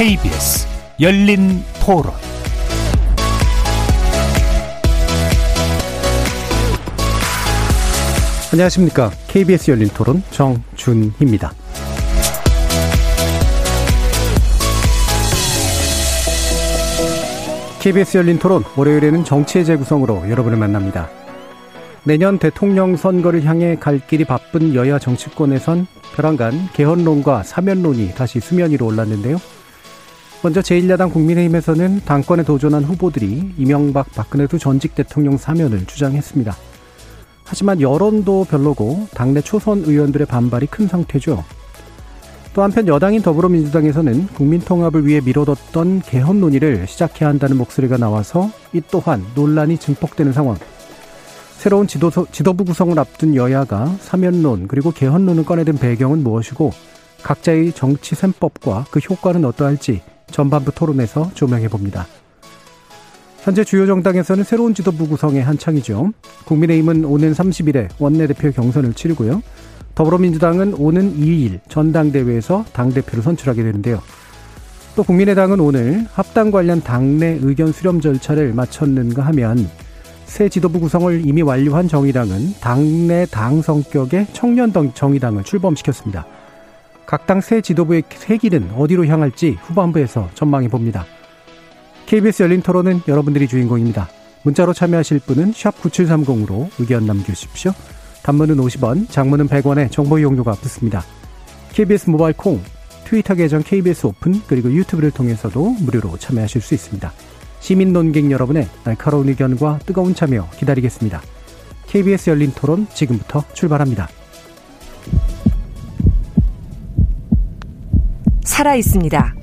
KBS 열린 토론 안녕하십니까. KBS 열린 토론 정준희입니다. KBS 열린 토론 월요일에는 정치의 재구성으로 여러분을 만납니다. 내년 대통령 선거를 향해 갈 길이 바쁜 여야 정치권에선 벼랑간 개헌론과 사면론이 다시 수면 위로 올랐는데요. 먼저 제1야당 국민의힘에서는 당권에 도전한 후보들이 이명박 박근혜 두 전직 대통령 사면을 주장했습니다. 하지만 여론도 별로고 당내 초선 의원들의 반발이 큰 상태죠. 또 한편 여당인 더불어민주당에서는 국민통합을 위해 미뤄뒀던 개헌 논의를 시작해야 한다는 목소리가 나와서 이 또한 논란이 증폭되는 상황. 새로운 지도, 지도부 구성을 앞둔 여야가 사면론 그리고 개헌론을 꺼내든 배경은 무엇이고 각자의 정치 셈법과 그 효과는 어떠할지 전반부 토론에서 조명해 봅니다. 현재 주요 정당에서는 새로운 지도부 구성에 한창이죠. 국민의힘은 오는 30일에 원내대표 경선을 치르고요. 더불어민주당은 오는 2일 전당대회에서 당대표를 선출하게 되는데요. 또 국민의당은 오늘 합당 관련 당내 의견 수렴 절차를 마쳤는가 하면 새 지도부 구성을 이미 완료한 정의당은 당내 당 성격의 청년 정의당을 출범시켰습니다. 각 당 새 지도부의 새 길은 어디로 향할지 후반부에서 전망해 봅니다. KBS 열린 토론은 여러분들이 주인공입니다. 문자로 참여하실 분은 9730으로 의견 남겨주십시오. 단문은 50원, 장문은 100원에 정보 이용료가 붙습니다. KBS 모바일 콩, 트위터 계정 KBS 오픈, 그리고 유튜브를 통해서도 무료로 참여하실 수 있습니다. 시민 논객 여러분의 날카로운 의견과 뜨거운 참여 기다리겠습니다. KBS 열린 토론 지금부터 출발합니다. 살아 있습니다.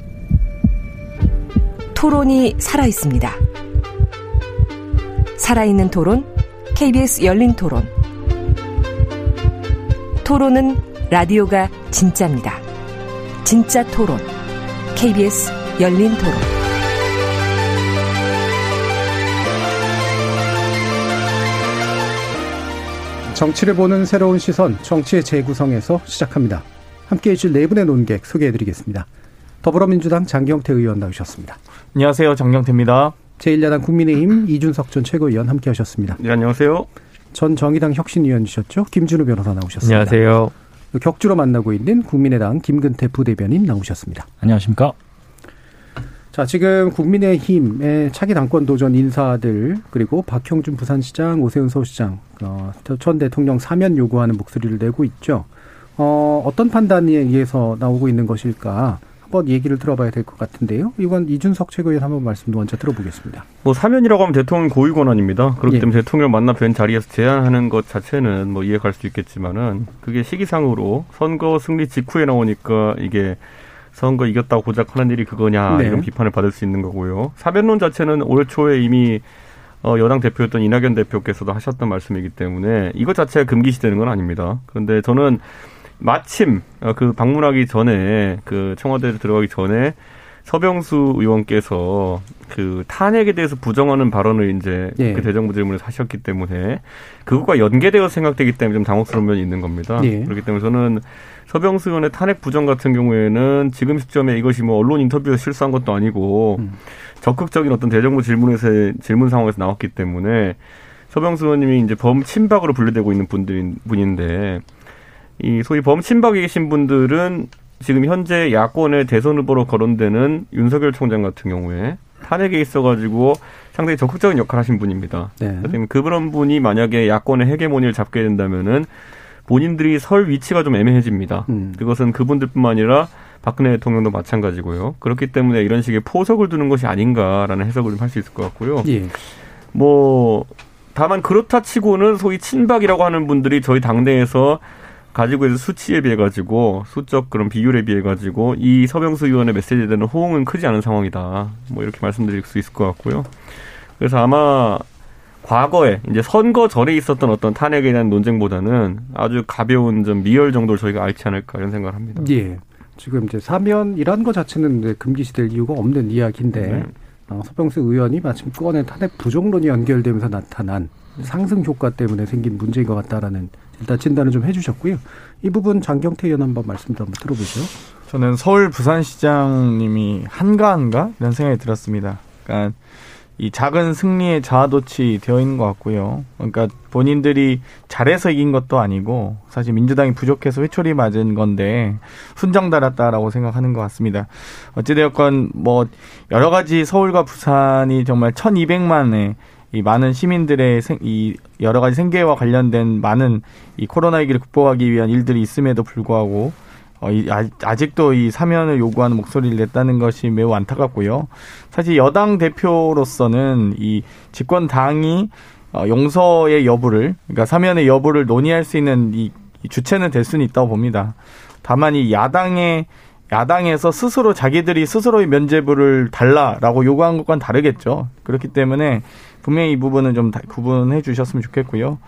토론이 살아 있습니다. 살아있는 토론, KBS 열린 토론. 토론은 라디오가 진짜입니다. 진짜 토론, KBS 열린 토론. 정치를 보는 새로운 시선, 정치의 재구성에서 시작합니다. 함께 해줄 네 분의 논객 소개해 드리겠습니다. 더불어민주당 장경태 의원 나오셨습니다. 안녕하세요. 장경태입니다. 제1야당 국민의힘 이준석 전 최고위원 함께 하셨습니다. 네, 안녕하세요. 전 정의당 혁신위원이셨죠. 김준우 변호사 나오셨습니다. 안녕하세요. 격주로 만나고 있는 국민의당 김근태 부대변인 나오셨습니다. 안녕하십니까. 자, 지금 국민의힘의 차기 당권 도전 인사들 그리고 박형준 부산시장, 오세훈 서울시장 어, 전 대통령 사면 요구하는 목소리를 내고 있죠. 어, 어떤 판단에 의해서 나오고 있는 것일까? 한번 얘기를 들어봐야 될 것 같은데요. 이건 이준석 최고위원 한번 말씀 먼저 들어보겠습니다. 뭐 사면이라고 하면 대통령 고유 권한입니다. 그렇기 예. 때문에 대통령 만나 뵌 자리에서 제안하는 것 자체는 뭐 이해갈 수 있겠지만은 그게 시기상으로 선거 승리 직후에 나오니까 이게 선거 이겼다고 고작 하는 일이 그거냐 네. 이런 비판을 받을 수 있는 거고요. 사면론 자체는 올 초에 이미 어, 여당 대표였던 이낙연 대표께서도 하셨던 말씀이기 때문에 이것 자체가 금기시되는 건 아닙니다. 그런데 저는 마침 어, 그 방문하기 전에 그 청와대에 들어가기 전에 서병수 의원께서 그 탄핵에 대해서 부정하는 발언을 이제 예. 그 대정부 질문을 하셨기 때문에 그것과 연계되어 생각되기 때문에 좀 당혹스러운 면이 있는 겁니다. 예. 그렇기 때문에 저는 서병수 의원의 탄핵 부정 같은 경우에는 지금 시점에 이것이 뭐 언론 인터뷰에서 실수한 것도 아니고 음. 적극적인 어떤 대정부 질문에서 질문 상황에서 나왔기 때문에 서병수 의원님이 이제 범침박으로 분류되고 있는 분들인 분인데 이 소위 범친박에 계신 분들은 지금 현재 야권의 대선 후보로 거론되는 윤석열 총장 같은 경우에 탄핵에 있어가지고 상당히 적극적인 역할을 하신 분입니다. 네. 그런 분이 만약에 야권의 헤게모니를 잡게 된다면은 본인들이 설 위치가 좀 애매해집니다. 음. 그것은 그분들뿐만 아니라 박근혜 대통령도 마찬가지고요. 그렇기 때문에 이런 식의 포석을 두는 것이 아닌가라는 해석을 좀 할 수 있을 것 같고요. 예. 뭐 다만 그렇다 치고는 소위 친박이라고 하는 분들이 저희 당내에서 가지고 있는 수치에 비해 가지고 수적 그런 비율에 비해 가지고 이 서병수 의원의 메시지에 대한 호응은 크지 않은 상황이다. 뭐 이렇게 말씀드릴 수 있을 것 같고요. 그래서 아마 과거에 이제 선거 전에 있었던 어떤 탄핵에 대한 논쟁보다는 아주 가벼운 좀 미열 정도를 저희가 알지 않을까 이런 생각을 합니다. 예. 지금 이제 사면이란 것 자체는 금기시될 이유가 없는 이야기인데 네. 어, 서병수 의원이 마침 꺼낸 탄핵 부정론이 연결되면서 나타난 상승 효과 때문에 생긴 문제인 것 같다라는 일단 진단을 좀 해주셨고요. 이 부분 장경태 의원 한번 말씀 좀 들어보죠. 저는 서울 부산시장님이 한가한가 이런 생각이 들었습니다. 그러니까 이 작은 승리에 자아도취 되어 있는 것 같고요. 그러니까 본인들이 잘해서 이긴 것도 아니고 사실 민주당이 부족해서 회초리 맞은 건데 순정 달았다라고 생각하는 것 같습니다. 어찌되었건 뭐 여러 가지 서울과 부산이 정말 1200만의 이 많은 시민들의 생, 이 여러 가지 생계와 관련된 많은 이 코로나 위기를 극복하기 위한 일들이 있음에도 불구하고 어, 이, 아, 직도 이 사면을 요구하는 목소리를 냈다는 것이 매우 안타깝고요. 사실 여당 대표로서는 이 집권 당이 어, 용서의 여부를, 그러니까 사면의 여부를 논의할 수 있는 이, 이 주체는 될 수는 있다고 봅니다. 다만 이 야당의 야당에서 스스로 자기들이 스스로의 면죄부를 달라라고 요구한 것과는 다르겠죠. 그렇기 때문에 분명히 이 부분은 좀 구분해 주셨으면 좋겠고요.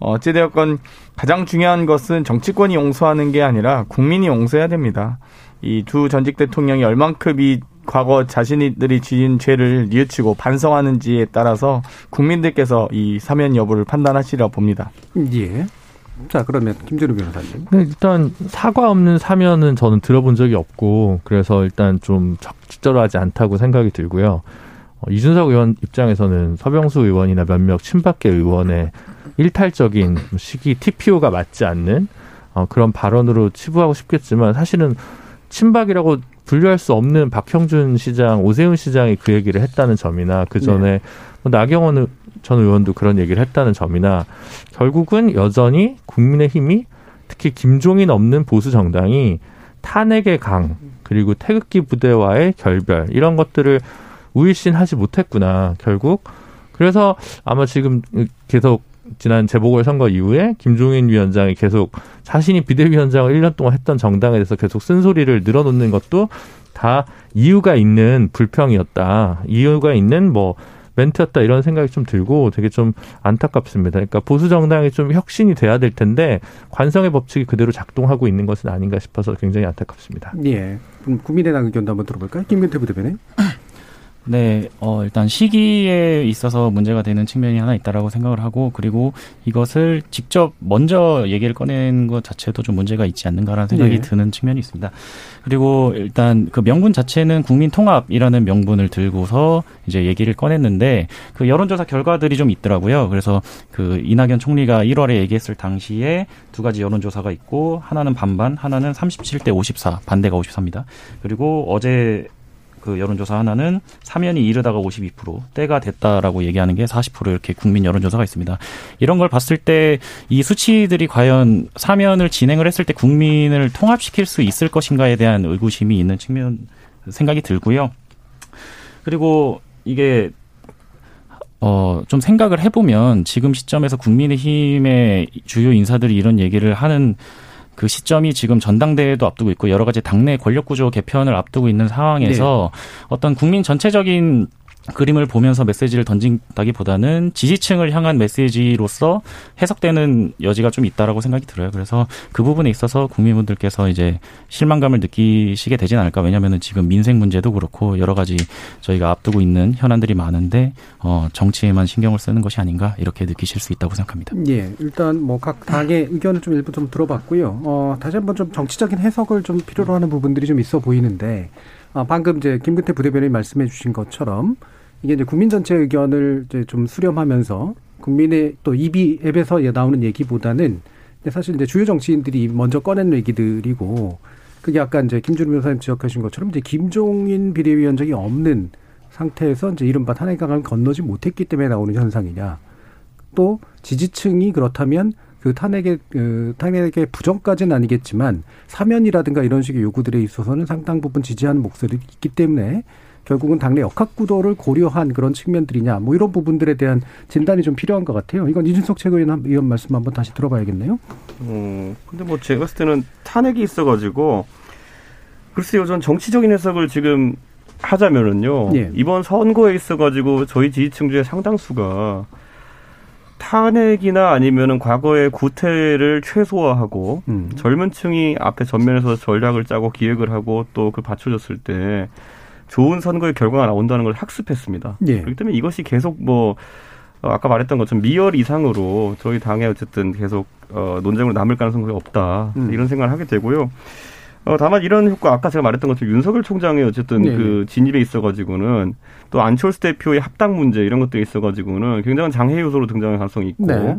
어찌되었건 가장 중요한 것은 정치권이 용서하는 게 아니라 국민이 용서해야 됩니다. 이 두 전직 대통령이 얼만큼 이 과거 자신들이 지은 죄를 뉘우치고 반성하는지에 따라서 국민들께서 이 사면 여부를 판단하시리라 봅니다. 예. 자 그러면 김준우 변호사님. 네, 일단 사과 없는 사면은 저는 들어본 적이 없고 그래서 일단 좀 적절하지 않다고 생각이 들고요. 어, 이준석 의원 입장에서는 서병수 의원이나 몇몇 친박계 의원의 일탈적인 시기 TPO가 맞지 않는 어, 그런 발언으로 치부하고 싶겠지만 사실은 친박이라고 분류할 수 없는 박형준 시장, 오세훈 시장이 그 얘기를 했다는 점이나 그 전에 네. 뭐 나경원 전 의원도 그런 얘기를 했다는 점이나 결국은 여전히 국민의힘이 특히 김종인 없는 보수 정당이 탄핵의 강 그리고 태극기 부대와의 결별 이런 것들을 우일신하지 못했구나 결국 그래서 아마 지금 계속 지난 재보궐선거 이후에 김종인 위원장이 계속 자신이 비대위원장을 1년 동안 했던 정당에 대해서 계속 쓴소리를 늘어놓는 것도 다 이유가 있는 불평이었다. 이유가 있는 뭐 멘트였다 이런 생각이 좀 들고 되게 좀 안타깝습니다. 그러니까 보수 정당이 좀 혁신이 돼야 될 텐데 관성의 법칙이 그대로 작동하고 있는 것은 아닌가 싶어서 굉장히 안타깝습니다. 예. 그럼 국민의당 의견도 한번 들어볼까요? 김근태 부대변인. 네, 어, 일단 시기에 있어서 문제가 되는 측면이 하나 있다라고 생각을 하고, 그리고 이것을 직접 먼저 얘기를 꺼낸 것 자체도 좀 문제가 있지 않는가라는 생각이 네. 드는 측면이 있습니다. 그리고 일단 그 명분 자체는 국민 통합이라는 명분을 들고서 이제 얘기를 꺼냈는데, 그 여론조사 결과들이 좀 있더라고요. 그래서 그 이낙연 총리가 1월에 얘기했을 당시에 두 가지 여론조사가 있고, 하나는 반반, 하나는 37대 54, 반대가 54입니다. 그리고 어제 그 여론조사 하나는 사면이 이르다가 52% 때가 됐다라고 얘기하는 게 40% 이렇게 국민 여론조사가 있습니다. 이런 걸 봤을 때 이 수치들이 과연 사면을 진행을 했을 때 국민을 통합시킬 수 있을 것인가에 대한 의구심이 있는 측면 생각이 들고요. 그리고 이게 어, 좀 생각을 해보면 지금 시점에서 국민의힘의 주요 인사들이 이런 얘기를 하는 그 시점이 지금 전당대회도 앞두고 있고 여러 가지 당내 권력 구조 개편을 앞두고 있는 상황에서 네. 어떤 국민 전체적인 그림을 보면서 메시지를 던진다기보다는 지지층을 향한 메시지로서 해석되는 여지가 좀 있다라고 생각이 들어요. 그래서 그 부분에 있어서 국민분들께서 이제 실망감을 느끼시게 되진 않을까. 왜냐하면 지금 민생 문제도 그렇고 여러 가지 저희가 앞두고 있는 현안들이 많은데 어, 정치에만 신경을 쓰는 것이 아닌가 이렇게 느끼실 수 있다고 생각합니다. 예, 일단 뭐 각 당의 의견을 좀 일부 좀 들어봤고요. 어, 다시 한번 좀 정치적인 해석을 좀 필요로 하는 부분들이 좀 있어 보이는데. 아, 방금 이제 김근태 부대변인이 말씀해 주신 것처럼 이게 이제 국민 전체 의견을 이제 좀 수렴하면서 국민의 또 입이 앱에서 나오는 얘기보다는 사실 이제 주요 정치인들이 먼저 꺼낸 얘기들이고 그게 아까 이제 김준우 변호사님 지적하신 것처럼 이제 김종인 비대위원장이 없는 상태에서 이제 이른바 탄핵강을 건너지 못했기 때문에 나오는 현상이냐. 또 지지층이 그렇다면 그 탄핵의 그 탄핵의 부정까지는 아니겠지만 사면이라든가 이런 식의 요구들에 있어서는 상당 부분 지지하는 목소리가 있기 때문에 결국은 당내 역학 구도를 고려한 그런 측면들이냐 뭐 이런 부분들에 대한 진단이 좀 필요한 것 같아요. 이건 이준석 최고위원 이런 말씀 한번 다시 들어봐야겠네요. 어 근데 뭐 제가 봤을 때는 탄핵이 있어가지고 글쎄요, 전 정치적인 해석을 지금 하자면은요 예. 이번 선거에 있어가지고 저희 지지층 중에 상당수가 탄핵이나 아니면은 과거의 구태를 최소화하고 음. 젊은 층이 앞에 전면에서 전략을 짜고 기획을 하고 또 그 받쳐줬을 때 좋은 선거의 결과가 나온다는 걸 학습했습니다. 예. 그렇기 때문에 이것이 계속 뭐 어, 아까 말했던 것처럼 미열 이상으로 저희 당에 어쨌든 계속 어, 논쟁으로 남을 가능성이 없다 음. 이런 생각을 하게 되고요. 어, 다만 이런 효과 아까 제가 말했던 것처럼 윤석열 총장의 어쨌든 네. 그 진입에 있어가지고는 또 안철수 대표의 합당 문제 이런 것들이 있어가지고는 굉장한 장애 요소로 등장할 가능성이 있고 네.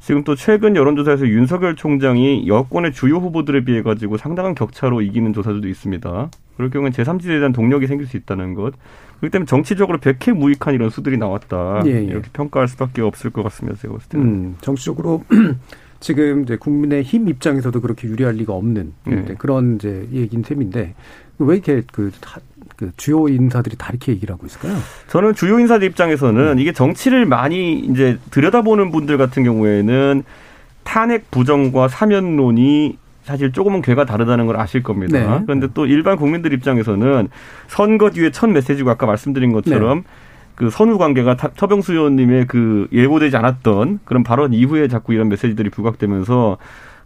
지금 또 최근 여론조사에서 윤석열 총장이 여권의 주요 후보들에 비해 가지고 상당한 격차로 이기는 조사들도 있습니다. 그럴 경우는 제3지대에 대한 동력이 생길 수 있다는 것. 그렇기 때문에 정치적으로 백해 무익한 이런 수들이 나왔다. 예, 예. 이렇게 평가할 수밖에 없을 것 같습니다. 제가 봤을 때는. 음, 정치적으로 지금 이제 국민의 힘 입장에서도 그렇게 유리할 리가 없는 네. 그런 이제 얘기인 셈인데 왜 이렇게 그, 그 주요 인사들이 다 이렇게 얘기를 하고 있을까요? 저는 주요 인사들 입장에서는 음. 이게 정치를 많이 이제 들여다보는 분들 같은 경우에는 탄핵 부정과 사면론이 사실 조금은 괴가 다르다는 걸 아실 겁니다. 네. 그런데 또 일반 국민들 입장에서는 선거 뒤에 첫 메시지가 아까 말씀드린 것처럼 네. 그 선후 관계가 터병수 의원님의 그 예고되지 않았던 그런 발언 이후에 자꾸 이런 메시지들이 부각되면서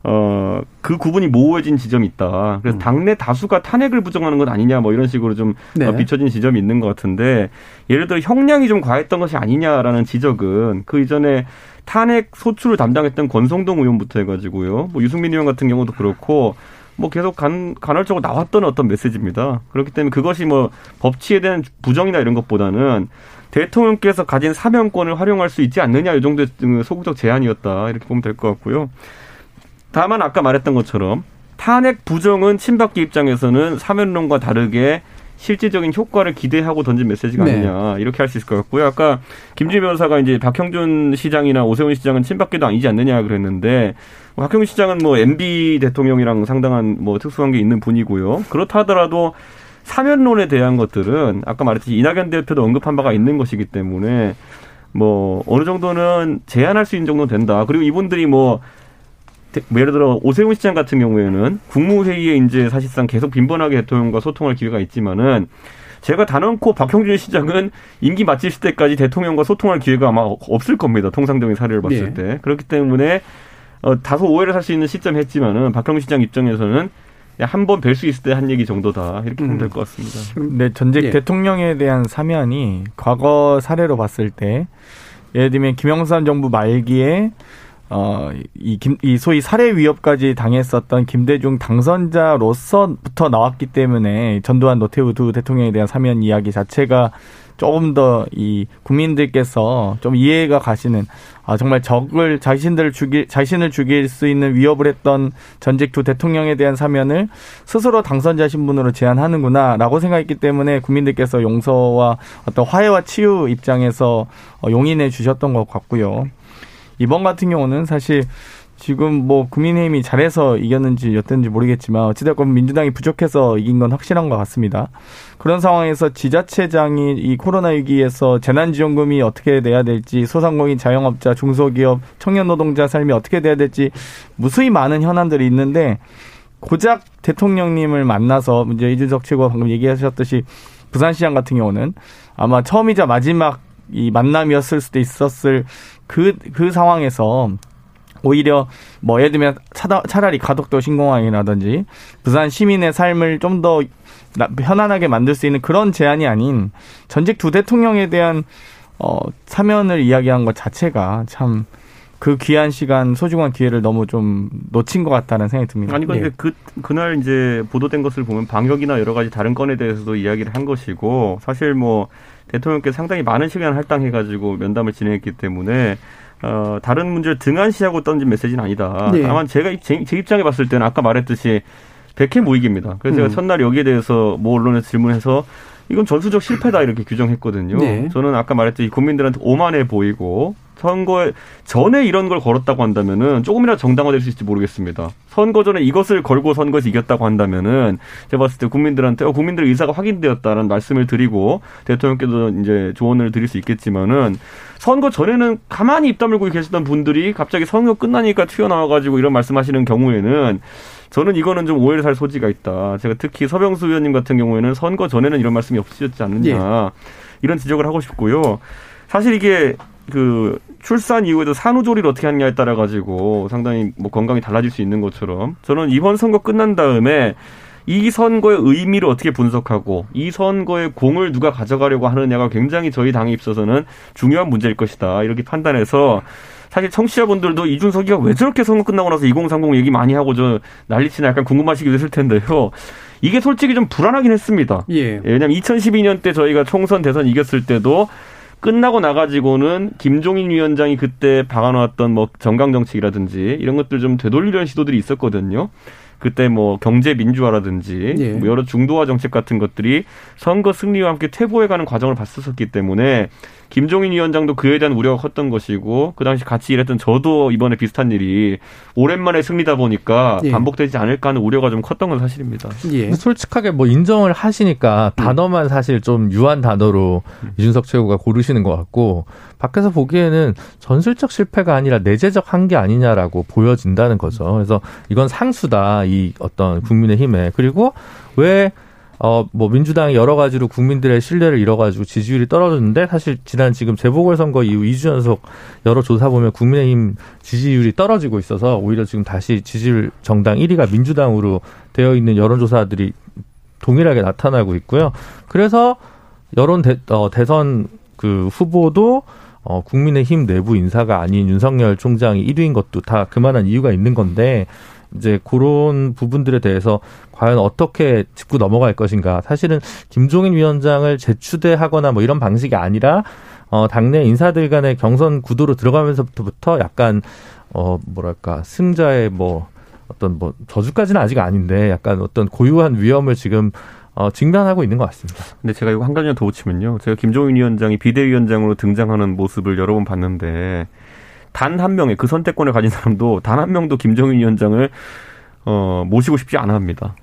어, 그 구분이 모호해진 지점이 있다. 그래서 음. 당내 다수가 탄핵을 부정하는 것 아니냐, 뭐 이런 식으로 좀 네. 비춰진 지점이 있는 것 같은데, 예를 들어 형량이 좀 과했던 것이 아니냐라는 지적은 그 이전에 탄핵 소추를 담당했던 권성동 의원부터 해가지고요. 뭐 유승민 의원 같은 경우도 그렇고, 뭐 계속 간, 간헐적으로 나왔던 어떤 메시지입니다. 그렇기 때문에 그것이 뭐 법치에 대한 부정이나 이런 것보다는 대통령께서 가진 사명권을 활용할 수 있지 않느냐 이 정도의 소극적 제안이었다 이렇게 보면 될 것 같고요. 다만 아까 말했던 것처럼 탄핵 부정은 친박계 입장에서는 사면론과 다르게 실질적인 효과를 기대하고 던진 메시지가 네. 아니냐 이렇게 할 수 있을 것 같고요. 아까 김진 변호사가 이제 박형준 시장이나 오세훈 시장은 친박계도 아니지 않느냐 그랬는데 박형준 시장은 뭐 MB 대통령이랑 상당한 뭐 특수관계 있는 분이고요. 그렇다 하더라도 사면론에 대한 것들은 아까 말했듯이 이낙연 대표도 언급한 바가 있는 것이기 때문에 뭐 어느 정도는 제한할 수 있는 정도 된다. 그리고 이분들이 뭐, 뭐 예를 들어 오세훈 시장 같은 경우에는 국무회의에 이제 사실상 계속 빈번하게 대통령과 소통할 기회가 있지만은 제가 단언코 박형준 시장은 임기 마칠 때까지 대통령과 소통할 기회가 아마 없을 겁니다. 통상적인 사례를 봤을 네. 때. 그렇기 때문에 어, 다소 오해를 살 수 있는 시점 했지만은 박형준 시장 입장에서는 한 번 뵐 수 있을 때 한 얘기 정도다 이렇게 보면 음. 될것 같습니다. 네, 전직 예. 대통령에 대한 사면이 과거 사례로 봤을 때 예를 들면 김영삼 정부 말기에 어, 이, 김, 이 소위 살해 위협까지 당했었던 김대중 당선자로서부터 나왔기 때문에 전두환 노태우 두 대통령에 대한 사면 이야기 자체가 조금 더 이 국민들께서 좀 이해가 가시는 아 정말 적을 자신들을 죽일 자신을 죽일 수 있는 위협을 했던 전직 두 대통령에 대한 사면을 스스로 당선자 신분으로 제안하는구나라고 생각했기 때문에 국민들께서 용서와 어떤 화해와 치유 입장에서 어, 용인해 주셨던 것 같고요. 이번 같은 경우는 사실 지금 뭐 국민의힘이 잘해서 이겼는지 어땠는지 모르겠지만 어찌됐건 민주당이 부족해서 이긴 건 확실한 것 같습니다. 그런 상황에서 지자체장이 이 코로나 위기에서 재난지원금이 어떻게 내야 될지 소상공인 자영업자 중소기업 청년 노동자 삶이 어떻게 돼야 될지 무수히 많은 현안들이 있는데 고작 대통령님을 만나서 이제 이준석 최고 방금 얘기하셨듯이 부산시장 같은 경우는 아마 처음이자 마지막 이 만남이었을 수도 있었을 그, 그 상황에서 오히려 뭐 예를 들면 차라리 가덕도 신공항이라든지 부산 시민의 삶을 좀 더 편안하게 만들 수 있는 그런 제안이 아닌 전직 두 대통령에 대한 어 사면을 이야기한 것 자체가 참 그 귀한 시간 소중한 기회를 너무 좀 놓친 것 같다는 생각이 듭니다. 아니 근데 예. 그 그날 이제 보도된 것을 보면 방역이나 여러 가지 다른 건에 대해서도 이야기를 한 것이고 사실 뭐 대통령께서 상당히 많은 시간을 할당해가지고 면담을 진행했기 때문에 어, 다른 문제를 등한시하고 던진 메시지는 아니다. 네. 다만 제가 제, 제, 입장에 봤을 때는 아까 말했듯이 백해 무익입니다. 그래서 음. 제가 첫날 여기에 대해서 모 언론에 질문해서 이건 전수적 실패다 이렇게 규정했거든요. 네. 저는 아까 말했듯이 국민들한테 오만해 보이고 선거에 전에 이런 걸 걸었다고 한다면은 조금이라도 정당화될 수 있을지 모르겠습니다. 선거 전에 이것을 걸고 선거에서 이겼다고 한다면은 제가 봤을 때 국민들한테 어, 국민들의 의사가 확인되었다는 말씀을 드리고 대통령께도 이제 조언을 드릴 수 있겠지만은 선거 전에는 가만히 입 다물고 계시던 분들이 갑자기 선거 끝나니까 튀어나와가지고 이런 말씀하시는 경우에는 저는 이거는 좀 오해를 살 소지가 있다. 제가 특히 서병수 의원님 같은 경우에는 선거 전에는 이런 말씀이 없으셨지 않느냐 예. 이런 지적을 하고 싶고요. 사실 이게 그 출산 이후에도 산후조리를 어떻게 하느냐에 따라 가지고 상당히 뭐 건강이 달라질 수 있는 것처럼 저는 이번 선거 끝난 다음에 이 선거의 의미를 어떻게 분석하고 이 선거의 공을 누가 가져가려고 하느냐가 굉장히 저희 당에 있어서는 중요한 문제일 것이다. 이렇게 판단해서 사실 청취자분들도 이준석이가 왜 저렇게 선거 끝나고 나서 2030 얘기 많이 하고 저 난리치나 약간 궁금하시기도 했을 텐데요. 이게 솔직히 좀 불안하긴 했습니다. 예. 왜냐하면 2012년 때 저희가 총선 대선 이겼을 때도 끝나고 나가지고는 김종인 위원장이 그때 박아놓았던 뭐 정강 정책이라든지 이런 것들 좀 되돌리려는 시도들이 있었거든요. 그때 뭐 경제 민주화라든지 예. 뭐 여러 중도화 정책 같은 것들이 선거 승리와 함께 퇴보해가는 과정을 봤었기 때문에 김종인 위원장도 그에 대한 우려가 컸던 것이고 그 당시 같이 일했던 저도 이번에 비슷한 일이 오랜만에 승리다 보니까 예. 반복되지 않을까 하는 우려가 좀 컸던 건 사실입니다. 예. 솔직하게 뭐 인정을 하시니까 단어만 사실 좀 유한 단어로 이준석 최고가 고르시는 것 같고 밖에서 보기에는 전술적 실패가 아니라 내재적 한계 아니냐라고 보여진다는 거죠. 그래서 이건 상수다 이 어떤 국민의힘에 그리고 왜 어, 뭐, 민주당이 여러 가지로 국민들의 신뢰를 잃어가지고 지지율이 떨어졌는데, 사실 지난 지금 재보궐선거 이후 2주 연속 여러 조사 보면 국민의힘 지지율이 떨어지고 있어서 오히려 지금 다시 지지율 정당 1위가 민주당으로 되어 있는 여론조사들이 동일하게 나타나고 있고요. 그래서 여론 대, 어, 대선 그 후보도 어, 국민의힘 내부 인사가 아닌 윤석열 총장이 1위인 것도 다 그만한 이유가 있는 건데, 이제 그런 부분들에 대해서 과연 어떻게 짚고 넘어갈 것인가. 사실은 김종인 위원장을 재추대하거나 뭐 이런 방식이 아니라 어 당내 인사들 간의 경선 구도로 들어가면서부터 약간 어 뭐랄까 승자의 뭐 어떤 뭐 저주까지는 아직 아닌데 약간 어떤 고유한 위험을 지금 어 직면하고 있는 것 같습니다. 근데 제가 이거 한 가지 더 붙이면요. 제가 김종인 위원장이 비대위원장으로 등장하는 모습을 여러 번 봤는데 단 한 명의 그 선택권을 가진 사람도 단 한 명도 김종인 위원장을 어, 모시고 싶지 않아 합니다.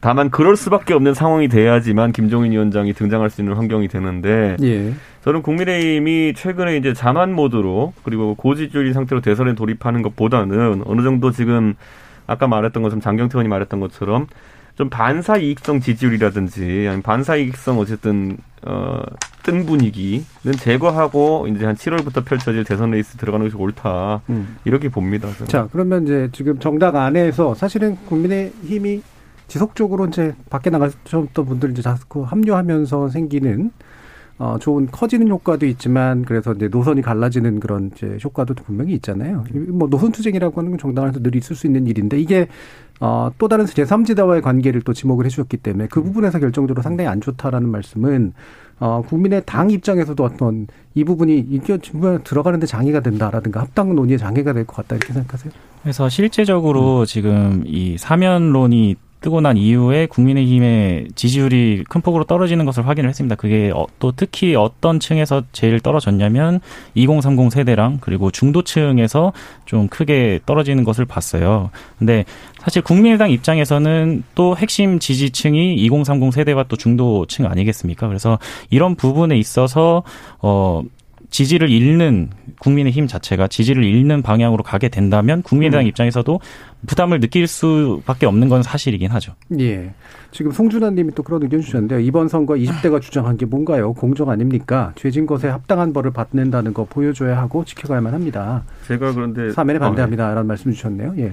다만 그럴 수밖에 없는 상황이 돼야지만 김종인 위원장이 등장할 수 있는 환경이 되는데 예. 저는 국민의힘이 최근에 이제 자만 모드로 그리고 고지주의 상태로 대선에 돌입하는 것보다는 어느 정도 지금 아까 말했던 것처럼 장경태 의원이 말했던 것처럼 좀 반사 이익성 지지율이라든지 아니면 반사 이익성 어쨌든 어 뜬 분위기는 제거하고 이제 한 7월부터 펼쳐질 대선 레이스 들어가는 것이 옳다 음. 이렇게 봅니다. 저는. 자, 그러면 이제 지금 정당 안에서 사실은 국민의 힘이 지속적으로 이제 밖에 나가셨던 분들 이제 자꾸 합류하면서 생기는 어, 좋은 커지는 효과도 있지만 그래서 이제 노선이 갈라지는 그런 이제 효과도 분명히 있잖아요. 뭐 노선 투쟁이라고 하는 건 정당 안에서 늘 있을 수 있는 일인데 이게 어, 또 다른 제3지대와의 관계를 또 지목을 해 주셨기 때문에 그 부분에서 결정적으로 상당히 안 좋다라는 말씀은 어, 국민의 당 입장에서도 어떤 이 부분이 이게 지금 들어가는데 장애가 된다라든가 합당 논의에 장애가 될 것 같다 이렇게 생각하세요? 그래서 실제적으로 지금 이 사면론이 뜨고 난 이후에 국민의힘의 지지율이 큰 폭으로 떨어지는 것을 확인을 했습니다. 그게 어, 또 특히 어떤 층에서 제일 떨어졌냐면 2030 세대랑 그리고 중도층에서 좀 크게 떨어지는 것을 봤어요. 근데 사실 국민의당 입장에서는 또 핵심 지지층이 2030 세대와 또 중도층 아니겠습니까? 그래서 이런 부분에 있어서 어 지지를 잃는 국민의힘 자체가 지지를 잃는 방향으로 가게 된다면 국민의당 음. 입장에서도 부담을 느낄 수밖에 없는 건 사실이긴 하죠. 예. 지금 송준환 님이 또 그런 의견 주셨는데요. 이번 선거 20대가 주장한 게 뭔가요? 공정 아닙니까? 죄진 것에 합당한 벌을 받는다는 거 보여줘야 하고 지켜가야만 합니다. 제가 그런데 사면에 아, 네. 반대합니다라는 말씀 주셨네요. 예.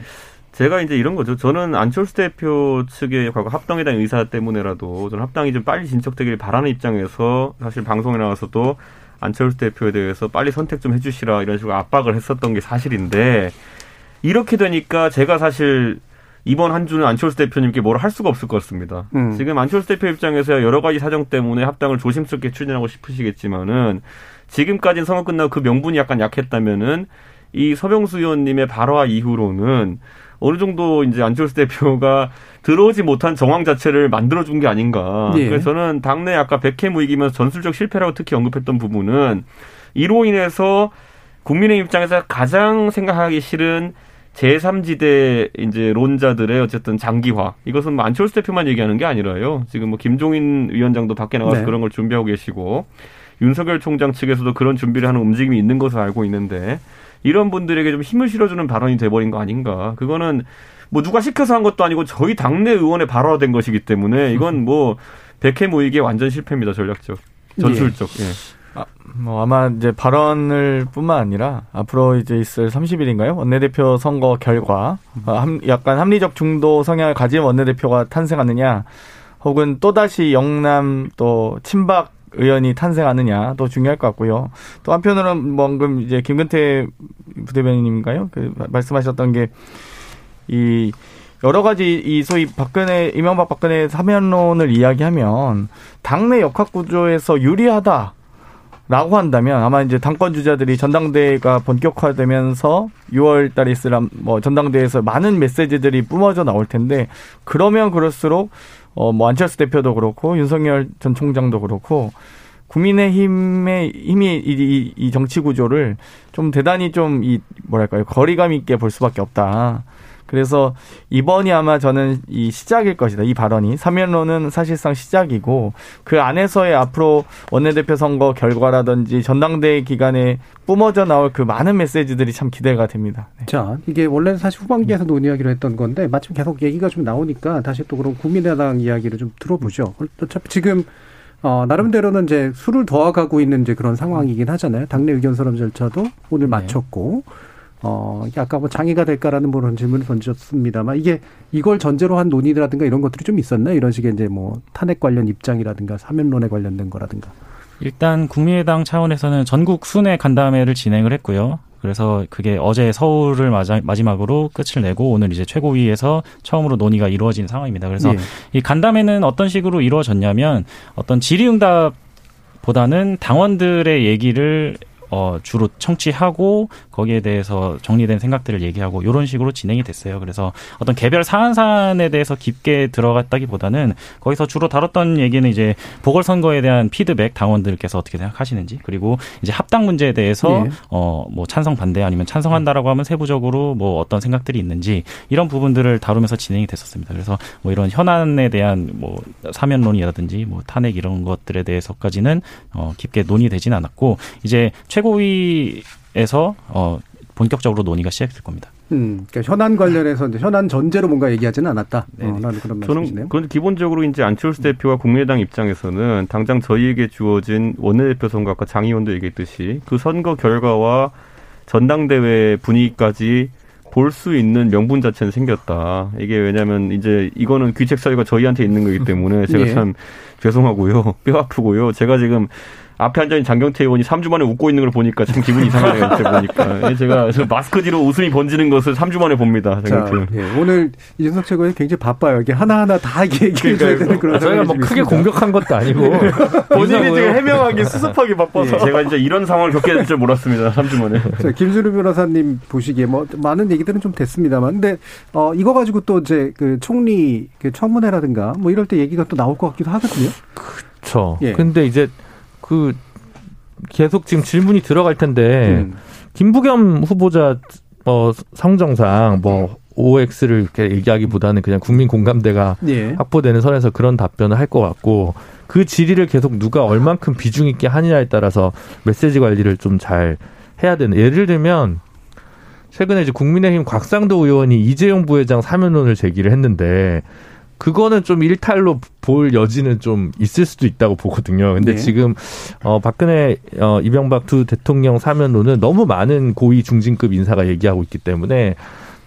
제가 이제 이런 거죠. 저는 안철수 대표 측의 과거 합당에 대한 의사 때문에라도 저는 합당이 좀 빨리 진척되길 바라는 입장에서 사실 방송에 나와서도 안철수 대표에 대해서 빨리 선택 좀 해주시라 이런 식으로 압박을 했었던 게 사실인데 이렇게 되니까 제가 사실 이번 한 주는 안철수 대표님께 뭘 할 수가 없을 것 같습니다. 음. 지금 안철수 대표 입장에서야 여러 가지 사정 때문에 합당을 조심스럽게 추진하고 싶으시겠지만은 지금까지는 선거 끝나고 그 명분이 약간 약했다면은 이 서병수 의원님의 발화 이후로는 어느 정도 이제 안철수 대표가 들어오지 못한 정황 자체를 만들어준 게 아닌가. 예. 그래서 저는 당내 아까 백해무 이기면서 전술적 실패라고 특히 언급했던 부분은 이로 인해서 국민의 입장에서 가장 생각하기 싫은 제3지대 이제 론자들의 어쨌든 장기화. 이것은 뭐 안철수 대표만 얘기하는 게 아니라요. 지금 뭐 김종인 위원장도 밖에 나가서 네. 그런 걸 준비하고 계시고 윤석열 총장 측에서도 그런 준비를 하는 움직임이 있는 것을 알고 있는데 이런 분들에게 좀 힘을 실어주는 발언이 돼버린 거 아닌가. 그거는 뭐 누가 시켜서 한 것도 아니고 저희 당내 의원의 발언된 것이기 때문에 이건 뭐 백해 모이기에 완전 실패입니다. 전략적. 전술적. 예. 뭐 아마 이제 발언을 뿐만 아니라 앞으로 이제 있을 30일인가요? 원내대표 선거 결과 어, 함- 약간 합리적 중도 성향을 가진 원내대표가 탄생하느냐 혹은 또다시 영남 또 친박 의원이 탄생하느냐 더 중요할 것 같고요. 또 한편으로는 방금 이제 김근태 부대변인님인가요? 그 말씀하셨던 게 이 여러 가지 이 소위 박근혜 이명박 박근혜 사면론을 이야기하면 당내 역학 구조에서 유리하다. 라고 한다면 아마 이제 당권 주자들이 전당대회가 본격화되면서 6월 달에 있을 뭐 전당대회에서 많은 메시지들이 뿜어져 나올 텐데 그러면 그럴수록 어 뭐 안철수 대표도 그렇고 윤석열 전 총장도 그렇고 국민의힘의 힘이 이, 이, 이 정치 구조를 좀 대단히 좀 이 뭐랄까요 거리감 있게 볼 수밖에 없다. 그래서 이번이 아마 저는 이 시작일 것이다. 이 발언이 사면론은 사실상 시작이고 그 안에서의 앞으로 원내대표 선거 결과라든지 전당대회 기간에 뿜어져 나올 그 많은 메시지들이 참 기대가 됩니다. 네. 자, 이게 원래는 사실 후반기에서 논의하기로 했던 건데 마침 계속 얘기가 좀 나오니까 다시 또 그럼 국민의당 이야기를 좀 들어보죠. 어차피 지금 어, 나름대로는 이제 술을 더하고 있는 이제 그런 상황이긴 하잖아요. 당내 의견 서람 절차도 오늘 네. 마쳤고. 어, 이게 아까 뭐 장애가 될까라는 그런 질문을 던졌습니다만 이게 이걸 전제로 한 논의라든가 이런 것들이 좀 있었나요? 이런 식의 이제 뭐 탄핵 관련 입장이라든가 사면론에 관련된 거라든가. 일단 국민의당 차원에서는 전국 순회 간담회를 진행을 했고요. 그래서 그게 어제 서울을 마지막으로 끝을 내고 오늘 이제 최고위에서 처음으로 논의가 이루어진 상황입니다. 그래서 예. 이 간담회는 어떤 식으로 이루어졌냐면 어떤 질의응답 보다는 당원들의 얘기를 어, 주로 청취하고 거기에 대해서 정리된 생각들을 얘기하고 이런 식으로 진행이 됐어요. 그래서 어떤 개별 사안 사안에 대해서 깊게 들어갔다기보다는 거기서 주로 다뤘던 얘기는 이제 보궐선거에 대한 피드백 당원들께서 어떻게 생각하시는지 그리고 이제 합당 문제에 대해서 네. 어뭐 찬성 반대 아니면 찬성한다라고 하면 세부적으로 뭐 어떤 생각들이 있는지 이런 부분들을 다루면서 진행이 됐었습니다. 그래서 뭐 이런 현안에 대한 뭐 사면론이라든지 뭐 탄핵 이런 것들에 대해서까지는 어 깊게 논의되지는 않았고 이제 최 최고위에서 어 본격적으로 논의가 시작될 겁니다. 음, 그러니까 현안 관련해서 이제 현안 전제로 뭔가 얘기하지는 않았다. 네, 어, 그런. 저는 기본적으로 이제 안철수 대표와 국민의당 입장에서는 당장 저희에게 주어진 원내대표 선거 아까 장 의원도 얘기했듯이 그 선거 결과와 전당대회 분위기까지 볼 수 있는 명분 자체는 생겼다. 이게 왜냐하면 이제 이거는 귀책 사유가 저희한테 있는 거기 때문에 제가 예. 참 죄송하고요, 뼈 아프고요. 제가 지금 앞에 앉아있는 장경태 의원이 3주 만에 웃고 있는 걸 보니까 참 기분이 이상하네요. 보니까. 제가 마스크 뒤로 웃음이 번지는 것을 3주 만에 봅니다. 자, 예, 오늘 이준석 최고위 굉장히 바빠요. 이게 하나하나 다 얘기해줘야 되는 그런 저희가 뭐 크게 있습니다. 공격한 것도 아니고 본인이 지금 해명하기 수습하기 바빠서 예, 제가 이제 이런 상황을 겪게 될 줄 몰랐습니다. 3주 만에. 자, 김준우 변호사님 보시기에 뭐 많은 얘기들은 좀 됐습니다만 근데 어, 이거 가지고 또 이제 그 총리 그 청문회라든가 뭐 이럴 때 얘기가 또 나올 것 같기도 하거든요. 그렇죠. 예. 근데 이제 그 계속 지금 질문이 들어갈 텐데 음. 김부겸 후보자 뭐 성정상 뭐 OX를 이렇게 얘기하기보다는 그냥 국민 공감대가 예. 확보되는 선에서 그런 답변을 할 것 같고 그 질의를 계속 누가 얼만큼 비중 있게 하느냐에 따라서 메시지 관리를 좀 잘 해야 되는 예를 들면 최근에 이제 국민의힘 곽상도 의원이 이재용 부회장 사면론을 제기를 했는데 그거는 좀 일탈로 볼 여지는 좀 있을 수도 있다고 보거든요. 근데 네. 지금 어 박근혜 어 이명박 두 대통령 사면론은 너무 많은 고위 중진급 인사가 얘기하고 있기 때문에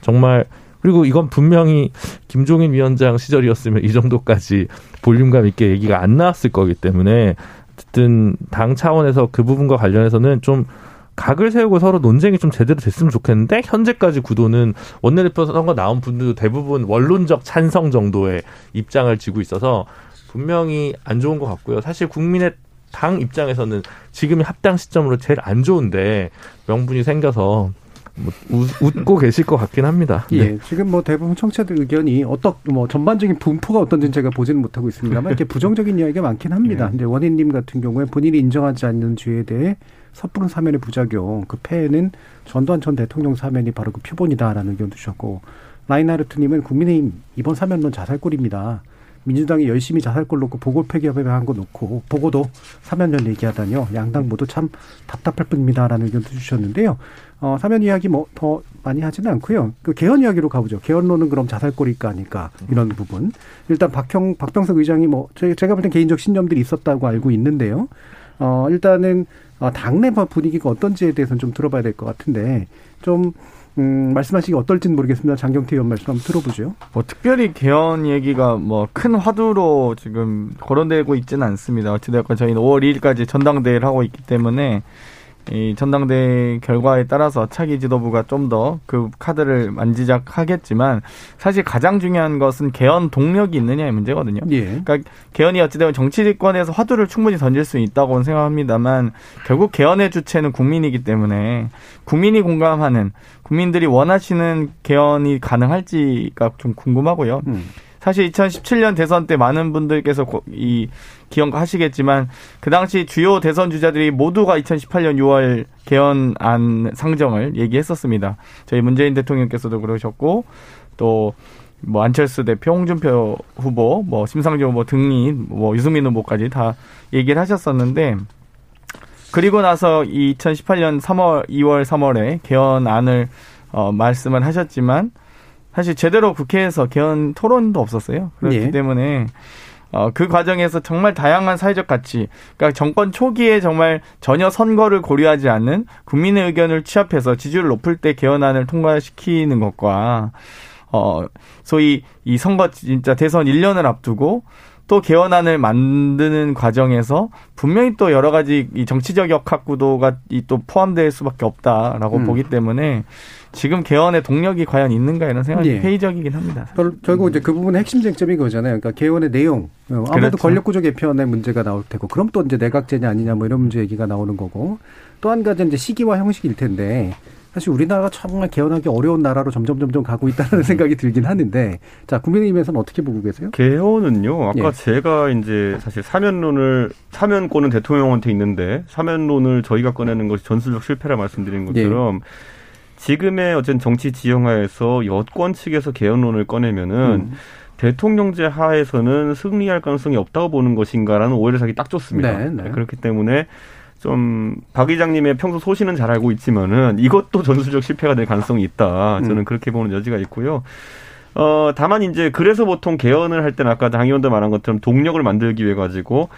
정말 그리고 이건 분명히 김종인 위원장 시절이었으면 이 정도까지 볼륨감 있게 얘기가 안 나왔을 거기 때문에 어쨌든 당 차원에서 그 부분과 관련해서는 좀 각을 세우고 서로 논쟁이 좀 제대로 됐으면 좋겠는데 현재까지 구도는 원내대표 선거 나온 분들도 대부분 원론적 찬성 정도의 입장을 쥐고 있어서 분명히 안 좋은 것 같고요. 사실 국민의 당 입장에서는 지금이 합당 시점으로 제일 안 좋은데 명분이 생겨서 뭐 웃, 고 계실 것 같긴 합니다. 네. 예, 지금 뭐 대부분 청취자들 의견이 어떤 뭐 전반적인 분포가 어떤지는 제가 보지는 못하고 있습니다만 이렇게 부정적인 이야기가 많긴 합니다. 네. 이제 원희님 같은 경우에 본인이 인정하지 않는 죄에 대해 섣부른 사면의 부작용, 그 폐해는 전두환 전 대통령 사면이 바로 그 표본이다라는 의견도 주셨고 라인하르트님은 국민의힘 이번 사면론 자살골입니다. 민주당이 열심히 자살골 놓고 보궐 폐기업에 거 놓고 보고도 사면론 얘기하다니요. 양당 모두 참 답답할 뿐입니다라는 의견도 주셨는데요. 어, 사면 이야기 뭐 더 많이 하지는 않고요. 그 개헌 이야기로 가보죠. 개헌론은 그럼 자살골일까 아닐까 이런 부분. 일단 박형 박병석 의장이 뭐 제가 볼 땐 개인적 신념들이 있었다고 알고 있는데요. 어, 일단은 어, 당내 분위기가 어떤지에 대해서는 좀 들어봐야 될 것 같은데 좀 음, 말씀하시기 어떨지는 모르겠습니다. 장경태 의원 말씀 한번 들어보죠. 뭐 특별히 개헌 얘기가 뭐 큰 화두로 지금 거론되고 있지는 않습니다. 어찌됐건 저희는 5월 2일까지 전당대회를 하고 있기 때문에 이 전당대 결과에 따라서 차기 지도부가 좀 더 그 카드를 만지작하겠지만 사실 가장 중요한 것은 개헌 동력이 있느냐의 문제거든요. 예. 그러니까 개헌이 어찌되면 정치권에서 화두를 충분히 던질 수 있다고는 생각합니다만 결국 개헌의 주체는 국민이기 때문에 국민이 공감하는 국민들이 원하시는 개헌이 가능할지가 좀 궁금하고요. 음. 사실 2017년 대선 때 많은 분들께서 이 기억하시겠지만 그 당시 주요 대선 주자들이 모두가 2018년 6월 개헌안 상정을 얘기했었습니다. 저희 문재인 대통령께서도 그러셨고 또 뭐 안철수 대표, 홍준표 후보, 뭐 심상정 후보 등이 뭐 유승민 후보까지 다 얘기를 하셨었는데 그리고 나서 2018년 3월, 2월, 3월에 개헌안을 어, 말씀을 하셨지만 사실 제대로 국회에서 개헌 토론도 없었어요. 그렇기 예. 때문에 어, 그 과정에서 정말 다양한 사회적 가치, 그러니까 정권 초기에 정말 전혀 선거를 고려하지 않는 국민의 의견을 취합해서 지지율을 높을 때 개헌안을 통과시키는 것과 어, 소위 이 선거 진짜 대선 1년을 앞두고 또 개헌안을 만드는 과정에서 분명히 또 여러 가지 이 정치적 역학 구도가 이 또 포함될 수밖에 없다라고 음. 보기 때문에 지금 개헌의 동력이 과연 있는가 이런 생각이 예. 회의적이긴 합니다. 결, 결국 이제 그 부분의 핵심 쟁점이 그거잖아요. 그러니까 개헌의 내용, 어, 아무래도 그렇죠. 권력구조 개편의 문제가 나올 테고, 그럼 또 이제 내각제냐 아니냐 뭐 이런 문제 얘기가 나오는 거고, 또 한 가지 이제 시기와 형식일 텐데, 사실 우리나라가 정말 개헌하기 어려운 나라로 점점 점점 가고 있다는 생각이 들긴 하는데, 자 국민의힘에서는 어떻게 보고 계세요? 개헌은요. 아까 예. 제가 이제 사실 사면론을 사면권은 대통령한테 있는데 사면론을 저희가 꺼내는 것이 전술적 실패라 말씀드린 것처럼 지금의 어쨌든 정치 지형하에서 여권 측에서 개헌론을 꺼내면은 음. 대통령제 하에서는 승리할 가능성이 없다고 보는 것인가라는 오해를 사기 딱 좋습니다. 네, 네. 그렇기 때문에 좀박 의장님의 평소 소신은 잘 알고 있지만은 이것도 전술적 실패가 될 가능성이 있다. 저는 음. 그렇게 보는 여지가 있고요. 어, 다만 이제 그래서 보통 개헌을 할 때는 아까 당 의원도 말한 것처럼 동력을 만들기 위해 가지고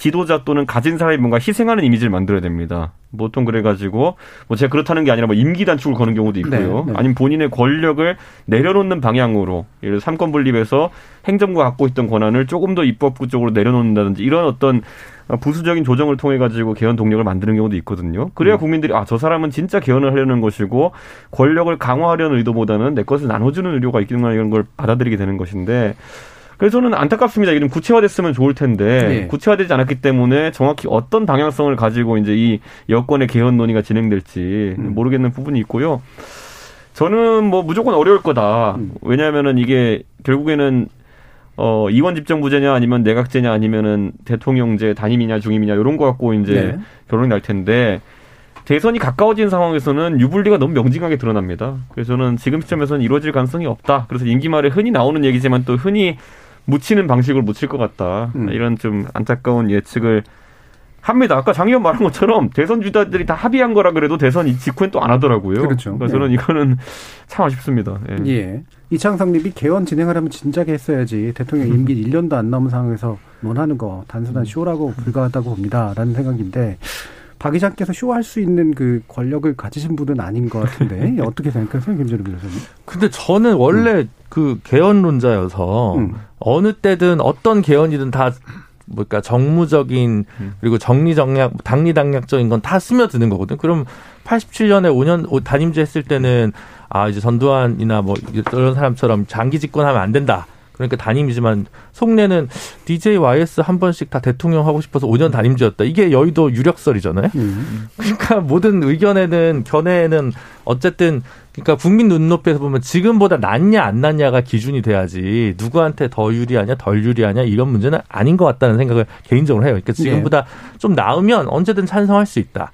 지도자 또는 가진 사람이 뭔가 희생하는 이미지를 만들어야 됩니다. 보통 그래가지고 뭐 제가 그렇다는 게 아니라 뭐 임기 단축을 거는 경우도 있고요. 네, 네. 아니면 본인의 권력을 내려놓는 방향으로 예를 들어 삼권 분립에서 행정부가 갖고 있던 권한을 조금 더 입법부 쪽으로 내려놓는다든지 이런 어떤 부수적인 조정을 통해 가지고 개헌 동력을 만드는 경우도 있거든요. 그래야 음. 국민들이 아 저 사람은 진짜 개헌을 하려는 것이고 권력을 강화하려는 의도보다는 내 것을 나눠주는 의료가 있구나 이런 걸 받아들이게 되는 것인데 그래서 저는 안타깝습니다. 이런 구체화됐으면 좋을 텐데 예. 구체화되지 않았기 때문에 정확히 어떤 방향성을 가지고 이제 이 여권의 개헌 논의가 진행될지 음. 모르겠는 부분이 있고요. 저는 뭐 무조건 어려울 거다. 음. 왜냐하면은 이게 결국에는 어 이원 집정부제냐 아니면 내각제냐 아니면은 대통령제 단임이냐 중임이냐 이런 거 갖고 이제 네. 결론이 날 텐데 대선이 가까워진 상황에서는 유불리가 너무 명징하게 드러납니다. 그래서 저는 지금 시점에서는 이루어질 가능성이 없다. 그래서 임기 말에 흔히 나오는 얘기지만 또 흔히 묻히는 방식을 묻힐 것 같다. 음. 이런 좀 안타까운 예측을 합니다. 아까 장 의원 말한 것처럼 대선 주자들이 다 합의한 거라 그래도 대선 이 직후엔 또 안 하더라고요. 그렇죠. 러니까 저는 이거는 참 아쉽습니다. 예. 예. 이창성님이 개헌 진행하려면 진작에 했어야지 대통령 임기 1년도 안 남은 상황에서 논하는 거 단순한 쇼라고 불과하다고 봅니다. 라는 생각인데 박 의장께서 쇼할 수 있는 그 권력을 가지신 분은 아닌 것 같은데 어떻게 생각하세요, 김준호 변호사님? 근데 저는 원래 그 개헌론자여서 음. 어느 때든 어떤 개헌이든 다 뭐까 정무적인 음. 그리고 정리정략 당리당략적인 건 다 스며드는 거거든. 그럼 87년에 5년 단임제 했을 때는 아 이제 전두환이나 뭐 이런 사람처럼 장기 집권하면 안 된다. 그러니까 단임이지만 속내는 DJ YS 한 번씩 다 대통령 하고 싶어서 5년 단임제였다. 이게 여의도 유력설이잖아요. 음. 그러니까 모든 의견에는 견해에는 어쨌든 그러니까 국민 눈높이에서 보면 지금보다 낫냐 안 낫냐가 기준이 돼야지 누구한테 더 유리하냐 덜 유리하냐 이런 문제는 아닌 것 같다는 생각을 개인적으로 해요. 그러니까 지금보다 좀 나으면 언제든 찬성할 수 있다.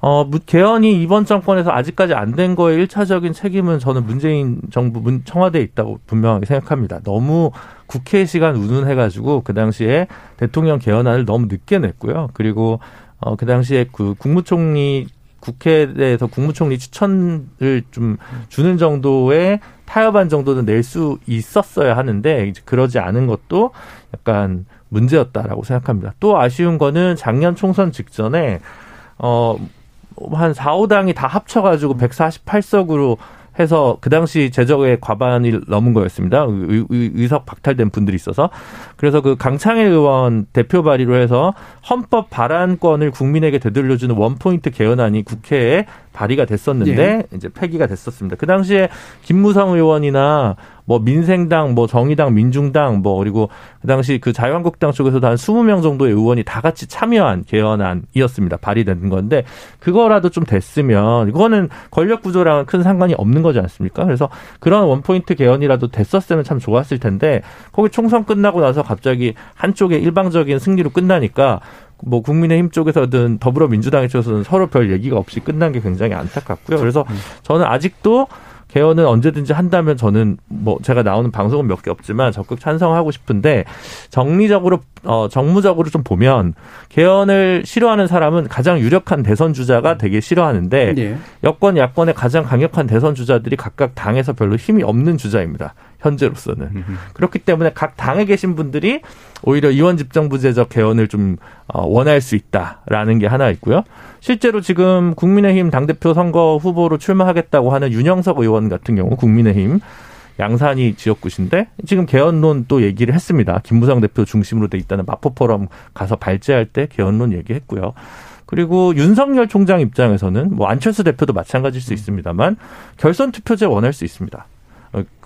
어, 무- 개헌이 이번 정권에서 아직까지 안 된 거에 일차적인 책임은 저는 문재인 정부 문- 청와대에 있다고 분명하게 생각합니다. 너무 국회 시간 운운해가지고 그 당시에 대통령 개헌안을 너무 늦게 냈고요. 그리고 어, 그 당시에 그 국무총리 국회에서 국무총리 추천을 좀 주는 정도의 타협안 정도는 낼 수 있었어야 하는데 그러지 않은 것도 약간 문제였다라고 생각합니다. 또 아쉬운 거는 작년 총선 직전에 어, 한 4, 5당이 다 합쳐가지고 148석으로 해서 그 당시 제적의 과반이 넘은 거였습니다. 의, 의, 석 박탈된 분들이 있어서 그래서 그 강창일 의원 대표 발의로 해서 헌법 발안권을 국민에게 되돌려주는 원포인트 개헌안이 국회에 발의가 됐었는데 네. 이제 폐기가 됐었습니다. 그 당시에 김무성 의원이나 뭐 민생당, 뭐 정의당, 민중당, 뭐 그리고 그 당시 그 자유한국당 쪽에서도 한 20명 정도의 의원이 다 같이 참여한 개헌안이었습니다. 발의된 건데 그거라도 좀 됐으면 이거는 권력 구조랑은 큰 상관이 없는 거지 않습니까? 그래서 그런 원포인트 개헌이라도 됐었으면 참 좋았을 텐데 거기 총선 끝나고 나서 갑자기 한쪽의 일방적인 승리로 끝나니까 뭐 국민의힘 쪽에서든 더불어민주당 쪽에서는 서로 별 얘기가 없이 끝난 게 굉장히 안타깝고요. 그래서 음. 저는 아직도 개헌은 언제든지 한다면 저는 뭐 제가 나오는 방송은 몇 개 없지만 적극 찬성하고 싶은데 정리적으로 어 정무적으로 좀 보면 개헌을 싫어하는 사람은 가장 유력한 대선 주자가 되게 싫어하는데 네. 여권 야권의 가장 강력한 대선 주자들이 각각 당에서 별로 힘이 없는 주자입니다. 현재로서는 그렇기 때문에 각 당에 계신 분들이 오히려 이원 집정부제적 개헌을 좀 어, 원할 수 있다라는 게 하나 있고요. 실제로 지금 국민의힘 당대표 선거 후보로 출마하겠다고 하는 윤영석 의원 같은 경우 국민의힘 양산이 지역구신데 지금 개헌론 또 얘기를 했습니다. 김무성 대표 중심으로 돼 있다는 마포 포럼 가서 발제할 때 개헌론 얘기했고요. 그리고 윤석열 총장 입장에서는 뭐 안철수 대표도 마찬가지일 수 있습니다만 결선 투표제 원할 수 있습니다.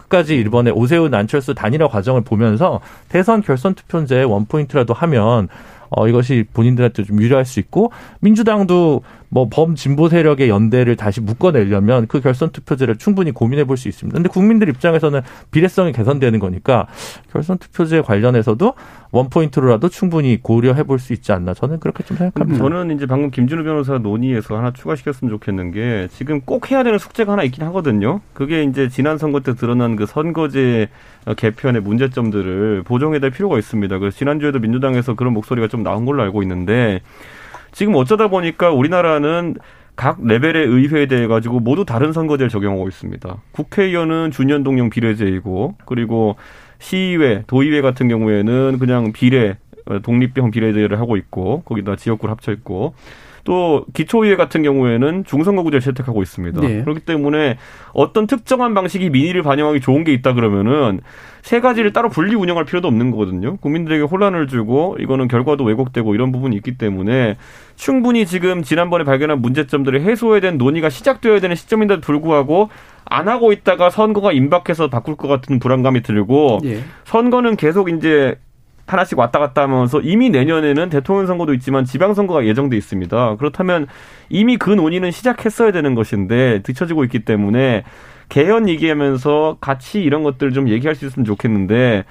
어, 끝까지 이번에 오세훈 안철수 단일화 과정을 보면서 대선 결선 투표제 원포인트라도 하면 어, 이것이 본인들한테 좀 유리할 수 있고 민주당도 뭐 범진보 세력의 연대를 다시 묶어내려면 그 결선 투표제를 충분히 고민해 볼 수 있습니다. 근데 국민들 입장에서는 비례성이 개선되는 거니까 결선 투표제 관련해서도 원 포인트로라도 충분히 고려해 볼 수 있지 않나 저는 그렇게 좀 생각합니다. 저는 이제 방금 김준우 변호사 논의에서 하나 추가시켰으면 좋겠는 게 지금 꼭 해야 되는 숙제가 하나 있긴 하거든요. 그게 이제 지난 선거 때 드러난 그 선거제 개편의 문제점들을 보정해야 될 필요가 있습니다. 그래서 지난주에도 민주당에서 그런 목소리가 좀 나온 걸로 알고 있는데 지금 어쩌다 보니까 우리나라는 각 레벨의 의회에 대해 가지고 모두 다른 선거제를 적용하고 있습니다. 국회의원은 준연동형 비례제이고 그리고 시의회, 도의회 같은 경우에는 그냥 비례 독립형 비례제를 하고 있고 거기다 지역구를 합쳐 있고 또 기초의회 같은 경우에는 중선거구제를 채택하고 있습니다. 네. 그렇기 때문에 어떤 특정한 방식이 민의를 반영하기 좋은 게 있다 그러면은 세 가지를 따로 분리 운영할 필요도 없는 거거든요. 국민들에게 혼란을 주고 이거는 결과도 왜곡되고 이런 부분이 있기 때문에 충분히 지금 지난번에 발견한 문제점들을 해소해야 되는 논의가 시작되어야 되는 시점인데도 불구하고 안 하고 있다가 선거가 임박해서 바꿀 것 같은 불안감이 들고 예. 선거는 계속 이제 하나씩 왔다 갔다 하면서 이미 내년에는 대통령 선거도 있지만 지방 선거가 예정돼 있습니다. 그렇다면 이미 그 논의는 시작했어야 되는 것인데 뒤처지고 있기 때문에 개헌 얘기하면서 같이 이런 것들 좀 얘기할 수 있으면 좋겠는데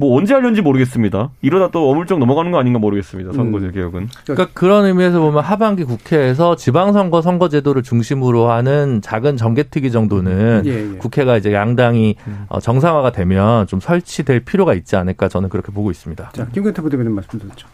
뭐 언제 하려는지 모르겠습니다. 이러다 또 어물쩍 넘어가는 거 아닌가 모르겠습니다. 선거제 음. 개혁은. 그러니까 그런 의미에서 보면 하반기 국회에서 지방선거 선거제도를 중심으로 하는 작은 정개특위 정도는 예, 예. 국회가 이제 양당이 음. 어, 정상화가 되면 좀 설치될 필요가 있지 않을까 저는 그렇게 보고 있습니다. 자, 김근태 부대변인 말씀 드렸죠.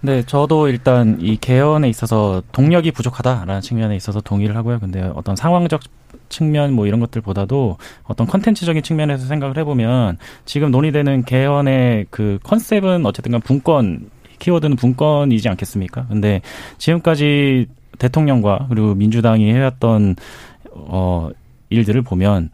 네, 저도 일단 이 개헌에 있어서 동력이 부족하다라는 측면에 있어서 동의를 하고요. 근데 어떤 상황적 측면 뭐 이런 것들보다도 어떤 컨텐츠적인 측면에서 생각을 해보면 지금 논의되는 개헌의 그 컨셉은 어쨌든 간 분권 키워드는 분권이지 않겠습니까? 근데 지금까지 대통령과 그리고 민주당이 해왔던 어 일들을 보면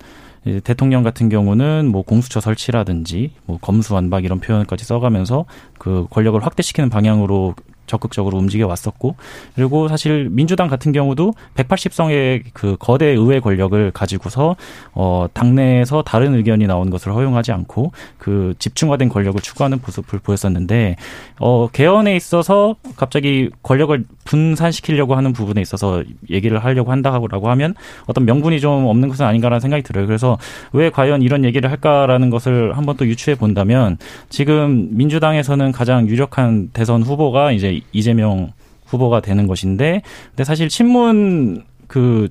대통령 같은 경우는 뭐 공수처 설치라든지 뭐 검수 완박 이런 표현까지 써가면서 그 권력을 확대시키는 방향으로 적극적으로 움직여 왔었고 그리고 사실 민주당 같은 경우도 180석의 그 거대 의회 권력을 가지고서 어 당내에서 다른 의견이 나온 것을 허용하지 않고 그 집중화된 권력을 추구하는 모습을 보였었는데 어 개헌에 있어서 갑자기 권력을 분산시키려고 하는 부분에 있어서 얘기를 하려고 한다라고 하면 어떤 명분이 좀 없는 것은 아닌가라는 생각이 들어요. 그래서 왜 과연 이런 얘기를 할까라는 것을 한번 또 유추해 본다면 지금 민주당에서는 가장 유력한 대선 후보가 이제 이재명 후보가 되는 것인데 근데 사실 친문 그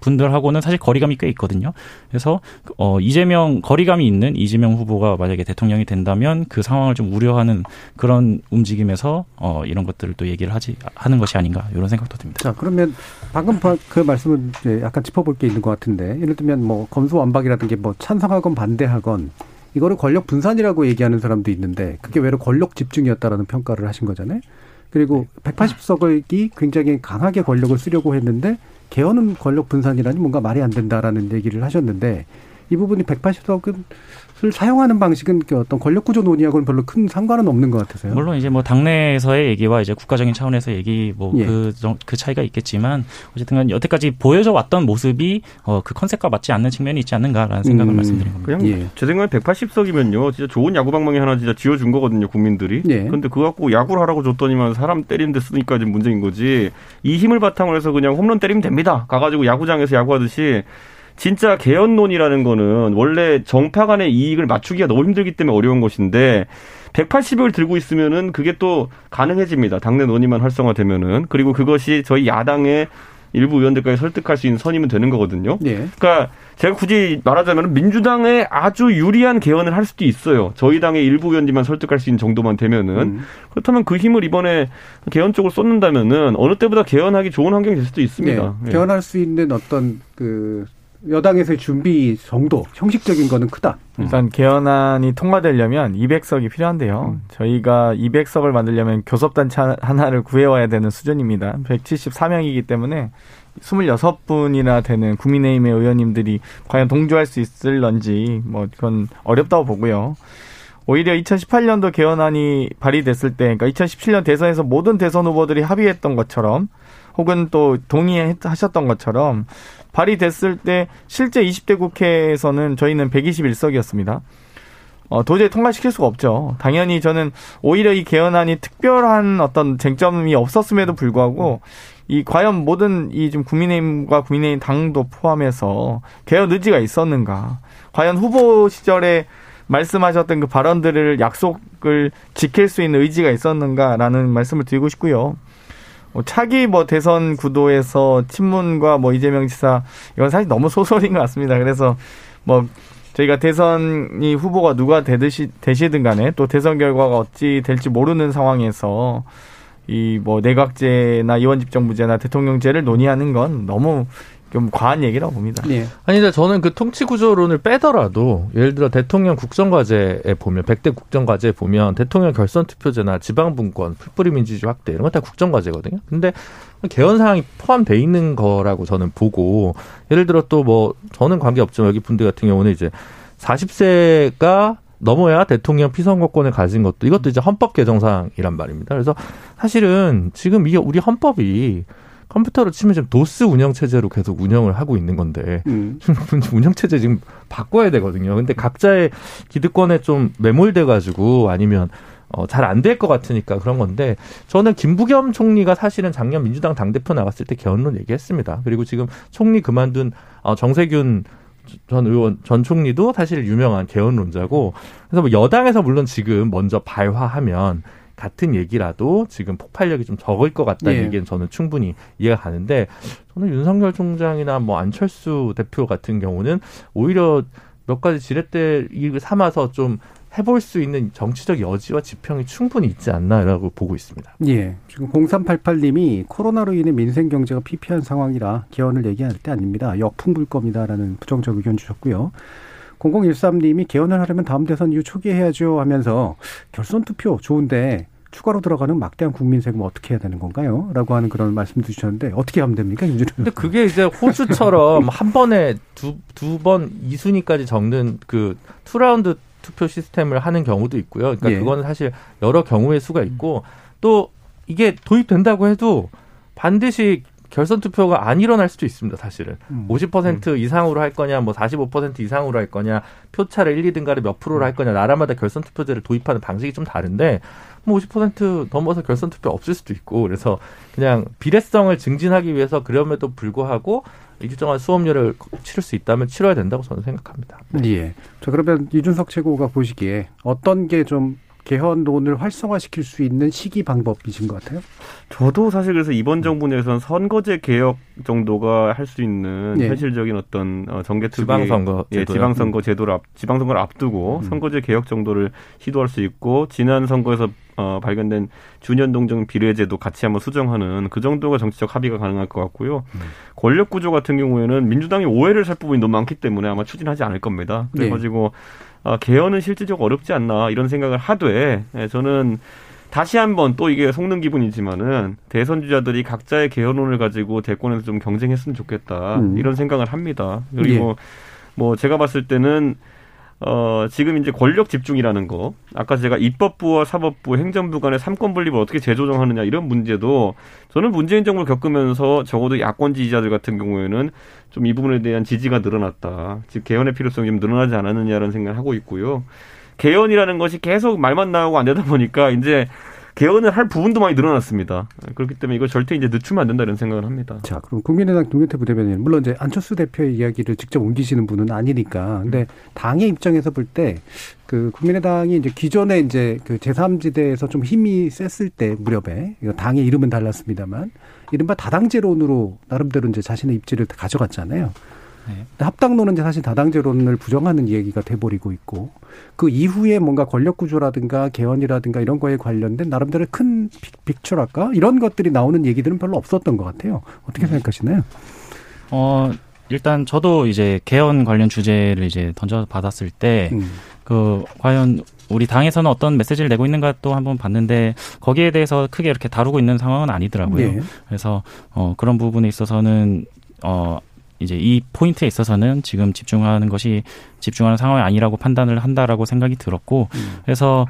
분들하고는 사실 거리감이 꽤 있거든요. 그래서 어 이재명 거리감이 있는 이재명 후보가 만약에 대통령이 된다면 그 상황을 좀 우려하는 그런 움직임에서 어 이런 것들을 또 얘기를 하지 하는 것이 아닌가 이런 생각도 듭니다. 자 그러면 방금 그 말씀은 약간 짚어볼 게 있는 것 같은데 예를 들면 뭐 검수완박이라든지 뭐 찬성하건 반대하건 이거를 권력 분산이라고 얘기하는 사람도 있는데 그게 외로 권력 집중이었다라는 평가를 하신 거잖아요. 그리고 180석이 굉장히 강하게 권력을 쓰려고 했는데 개헌은 권력 분산이라니 뭔가 말이 안 된다라는 얘기를 하셨는데 이 부분이 180석은 을 사용하는 방식은 그 어떤 권력 구조 논의하고는 별로 큰 상관은 없는 것 같아서요. 물론 이제 뭐 당내에서의 얘기와 이제 국가적인 차원에서 얘기 뭐그 예. 그, 그 차이가 있겠지만 어쨌든 여태까지 보여져 왔던 모습이 어, 그 컨셉과 맞지 않는 측면이 있지 않는가라는 생각을 음. 말씀드린 겁니다. 그냥 예. 제 생각에 180석이면요, 진짜 좋은 야구 방망이 하나 진짜 지어준 거거든요, 국민들이. 예. 근데 그거 갖고 야구를 하라고 줬더니만 사람 때리는 데 쓰니까 지금 문제인 거지. 이 힘을 바탕으로 해서 그냥 홈런 때리면 됩니다. 가가지고 야구장에서 야구하듯이 진짜 개헌론이라는 거는 원래 정파 간의 이익을 맞추기가 너무 힘들기 때문에 어려운 것인데 180을 들고 있으면은 그게 또 가능해집니다. 당내 논의만 활성화되면은 그리고 그것이 저희 야당의 일부 의원들까지 설득할 수 있는 선이면 되는 거거든요. 예. 그러니까 제가 굳이 말하자면 민주당에 아주 유리한 개헌을 할 수도 있어요. 저희 당의 일부 의원들만 설득할 수 있는 정도만 되면은 음. 그렇다면 그 힘을 이번에 개헌 쪽으로 쏟는다면은 어느 때보다 개헌하기 좋은 환경이 될 수도 있습니다. 예. 예. 개헌할 수 있는 어떤 그 여당에서의 준비 정도, 형식적인 거는 크다. 일단 개헌안이 통과되려면 200석이 필요한데요. 저희가 200석을 만들려면 교섭단체 하나를 구해와야 되는 수준입니다. 174명이기 때문에 26분이나 되는 국민의힘의 의원님들이 과연 동조할 수 있을런지 뭐 그건 어렵다고 보고요. 오히려 2018년도 개헌안이 발의됐을 때, 그러니까 2017년 대선에서 모든 대선 후보들이 합의했던 것처럼, 혹은 또 동의하셨던 것처럼 발의됐을 때 실제 20대 국회에서는 저희는 121석이었습니다. 어, 도저히 통과시킬 수가 없죠. 당연히 저는 오히려 이 개헌안이 특별한 어떤 쟁점이 없었음에도 불구하고 이 과연 모든 이 지금 국민의힘과 국민의힘 당도 포함해서 개헌 의지가 있었는가? 과연 후보 시절에 말씀하셨던 그 발언들을 약속을 지킬 수 있는 의지가 있었는가라는 말씀을 드리고 싶고요. 뭐 차기 뭐 대선 구도에서 친문과 뭐 이재명 지사 이건 사실 너무 소설인 것 같습니다. 그래서 뭐 저희가 대선이 후보가 누가 되듯이 되시든 간에 또 대선 결과가 어찌 될지 모르는 상황에서 이 뭐 내각제나 이원집정부제나 대통령제를 논의하는 건 너무 좀 과한 얘기라고 봅니다. 예. 아니, 근데 저는 그 통치 구조론을 빼더라도 예를 들어 대통령 국정과제에 보면 100대 국정과제에 보면 대통령 결선 투표제나 지방분권, 풀뿌리 민주주의 확대 이런 거다 국정과제거든요. 근데 개헌 사항이 포함돼 있는 거라고 저는 보고 예를 들어 또 뭐 저는 관계 없지만 여기 분들 같은 경우는 이제 40세가 넘어야 대통령 피선거권을 가진 것도 이것도 이제 헌법 개정 사항이란 말입니다. 그래서 사실은 지금 이게 우리 헌법이 컴퓨터로 치면 지금 도스 운영 체제로 계속 운영을 하고 있는 건데 음. 운영 체제 지금 바꿔야 되거든요. 근데 각자의 기득권에 좀 매몰돼 가지고 아니면 어, 잘 안 될 것 같으니까 그런 건데 저는 김부겸 총리가 사실은 작년 민주당 당 대표 나갔을 때 개헌론 얘기했습니다. 그리고 지금 총리 그만둔 어, 정세균 전 의원 전 총리도 사실 유명한 개헌론자고 그래서 뭐 여당에서 물론 지금 먼저 발화하면 같은 얘기라도 지금 폭발력이 좀 적을 것 같다는 예. 얘기는 저는 충분히 이해가 가는데 저는 윤석열 총장이나 뭐 안철수 대표 같은 경우는 오히려 몇 가지 지렛대 이익을 삼아서 좀 해볼 수 있는 정치적 여지와 지평이 충분히 있지 않나라고 보고 있습니다. 예. 지금 0388님이 코로나로 인해 민생 경제가 피폐한 상황이라 개헌을 얘기할 때 아닙니다. 역풍 불 겁니다라는 부정적 의견 주셨고요. 0013님이 개헌을 하려면 다음 대선 이후 초기에 해야죠 하면서 결선 투표 좋은데 추가로 들어가는 막대한 국민 세금 어떻게 해야 되는 건가요? 라고 하는 그런 말씀 주셨는데 어떻게 하면 됩니까? 근데 그게 이제 호주처럼 한 번에 두 두 번 2순위까지 적는 그 two round 투표 시스템을 하는 경우도 있고요. 그러니까 예. 그거는 사실 여러 경우의 수가 있고 또 이게 도입된다고 해도 반드시 결선 투표가 안 일어날 수도 있습니다, 사실은. 음. 50% 이상으로 할 거냐, 뭐 45% 이상으로 할 거냐, 표차를 1, 2등가를 몇 프로로 할 거냐, 나라마다 결선 투표제를 도입하는 방식이 좀 다른데, 뭐 50% 넘어서 결선 투표 없을 수도 있고, 그래서 그냥 비례성을 증진하기 위해서 그럼에도 불구하고 일정한 수업료를 치를 수 있다면 치러야 된다고 저는 생각합니다. 예. 자, 그러면 이준석 최고가 보시기에 어떤 게좀 개헌론을 활성화시킬 수 있는 시기 방법이신 것 같아요? 저도 사실 그래서 이번 정부 내에서는 선거제 개혁 정도가 할 수 있는 예. 현실적인 어떤 어, 정개 투기 지방선거 예, 제도요? 지방선거 제도를 앞, 지방선거를 앞두고 음. 선거제 개혁 정도를 시도할 수 있고 지난 선거에서 어, 발견된 준연 동정 비례제도 같이 한번 수정하는 그 정도가 정치적 합의가 가능할 것 같고요. 음. 권력 구조 같은 경우에는 민주당이 오해를 살 부분이 너무 많기 때문에 아마 추진하지 않을 겁니다. 네. 그래가지고 아, 개헌은 실질적으로 어렵지 않나 이런 생각을 하되 예, 저는 다시 한번 또 이게 속는 기분이지만은 대선 주자들이 각자의 개헌론을 가지고 대권에서 좀 경쟁했으면 좋겠다 음. 이런 생각을 합니다. 그리고 예. 뭐 제가 봤을 때는 어, 지금 이제 권력 집중이라는 거, 아까 제가 입법부와 사법부, 행정부 간의 삼권 분립을 어떻게 재조정하느냐 이런 문제도 저는 문재인 정부를 겪으면서 적어도 야권 지지자들 같은 경우에는 좀 이 부분에 대한 지지가 늘어났다. 즉 개헌의 필요성이 좀 늘어나지 않았느냐라는 생각을 하고 있고요. 개헌이라는 것이 계속 말만 나오고 안 되다 보니까 이제 개헌을 할 부분도 많이 늘어났습니다. 그렇기 때문에 이거 절대 이제 늦추면 안 된다 이런 생각을 합니다. 자, 그럼 국민의당 김근태 부대변인 물론 이제 안철수 대표의 이야기를 직접 옮기시는 분은 아니니까. 근데 당의 입장에서 볼 때 그 국민의당이 이제 기존에 이제 그 제3지대에서 좀 힘이 셌을 때 무렵에 이거 당의 이름은 달랐습니다만 이른바 다당제론으로 나름대로 이제 자신의 입지를 가져갔잖아요. 네. 합당론은 이제 사실 다당제론을 부정하는 얘기가 돼버리고 있고 그 이후에 뭔가 권력 구조라든가 개헌이라든가 이런 거에 관련된 나름대로 큰 빅처랄까 이런 것들이 나오는 얘기들은 별로 없었던 것 같아요. 어떻게 네. 생각하시나요? 어 일단 저도 이제 개헌 관련 주제를 이제 던져 받았을 때그 음. 그 과연 우리 당에서는 어떤 메시지를 내고 있는가 또 한번 봤는데 거기에 대해서 크게 이렇게 다루고 있는 상황은 아니더라고요. 네. 그래서 어 그런 부분에 있어서는 어 이제 이 포인트에 있어서는 지금 집중하는 것이 집중하는 상황이 아니라고 판단을 한다라고 생각이 들었고 음. 그래서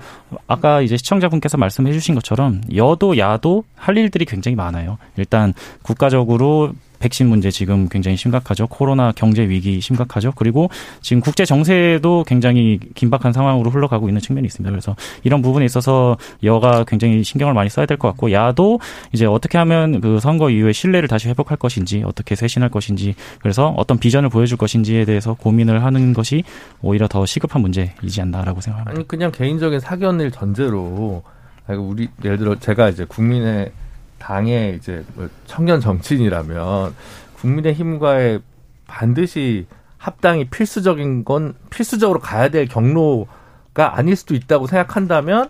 아까 이제 시청자분께서 말씀해 주신 것처럼 여도 야도 할 일들이 굉장히 많아요. 일단 국가적으로 백신 문제 지금 굉장히 심각하죠. 코로나 경제 위기 심각하죠. 그리고 지금 국제 정세도 굉장히 긴박한 상황으로 흘러가고 있는 측면이 있습니다. 그래서 이런 부분에 있어서 여가 굉장히 신경을 많이 써야 될 것 같고 야도 이제 어떻게 하면 그 선거 이후에 신뢰를 다시 회복할 것인지 어떻게 쇄신할 것인지 그래서 어떤 비전을 보여줄 것인지에 대해서 고민을 하는 것이 오히려 더 시급한 문제이지 않나라고 생각합니다. 아니 그냥 개인적인 사견을 전제로 우리 예를 들어 제가 이제 국민의 당의 이제 뭐 청년 정치인이라면 국민의힘과의 반드시 합당이 필수적인 건 필수적으로 가야 될 경로가 아닐 수도 있다고 생각한다면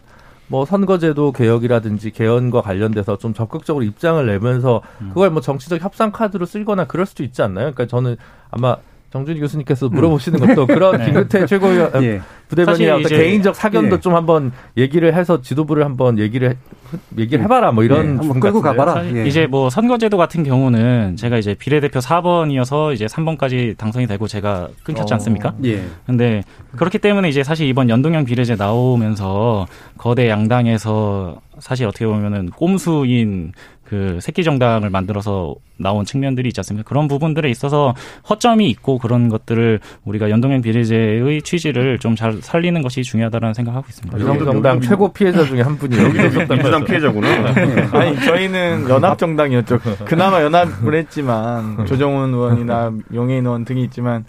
뭐 선거제도 개혁이라든지 개헌과 관련돼서 좀 적극적으로 입장을 내면서 음. 그걸 뭐 정치적 협상 카드로 쓸거나 그럴 수도 있지 않나요? 그러니까 저는 아마 정준희 교수님께서 물어보시는 것도 그런 네. 김근태 최고위원 예. 부대변인의 어떤 개인적 사견도 예. 좀 한번 얘기를 해서 지도부를 한번 얘기를 해, 얘기를 해봐라 뭐 이런 예. 한번 끌고 가봐라. 예. 이제 뭐 선거제도 같은 경우는 제가 이제 비례대표 4번이어서 이제 3번까지 당선이 되고 제가 끊겼지 어. 않습니까? 예. 근데 그렇기 때문에 이제 사실 이번 연동형 비례제 나오면서 거대 양당에서 사실 어떻게 보면은 꼼수인 그 새끼 정당을 만들어서 나온 측면들이 있지 않습니까? 그런 부분들에 있어서 허점이 있고 그런 것들을 우리가 연동형 비례제의 취지를 좀 잘 살리는 것이 중요하다는 생각하고 있습니다. 연동정당 최고 피해자 중에 한 분이 민주당 피해자구나. 아니 저희는 연합 정당이었죠. 그나마 연합을 했지만 조정훈 의원이나 용해인 의원 등이 있지만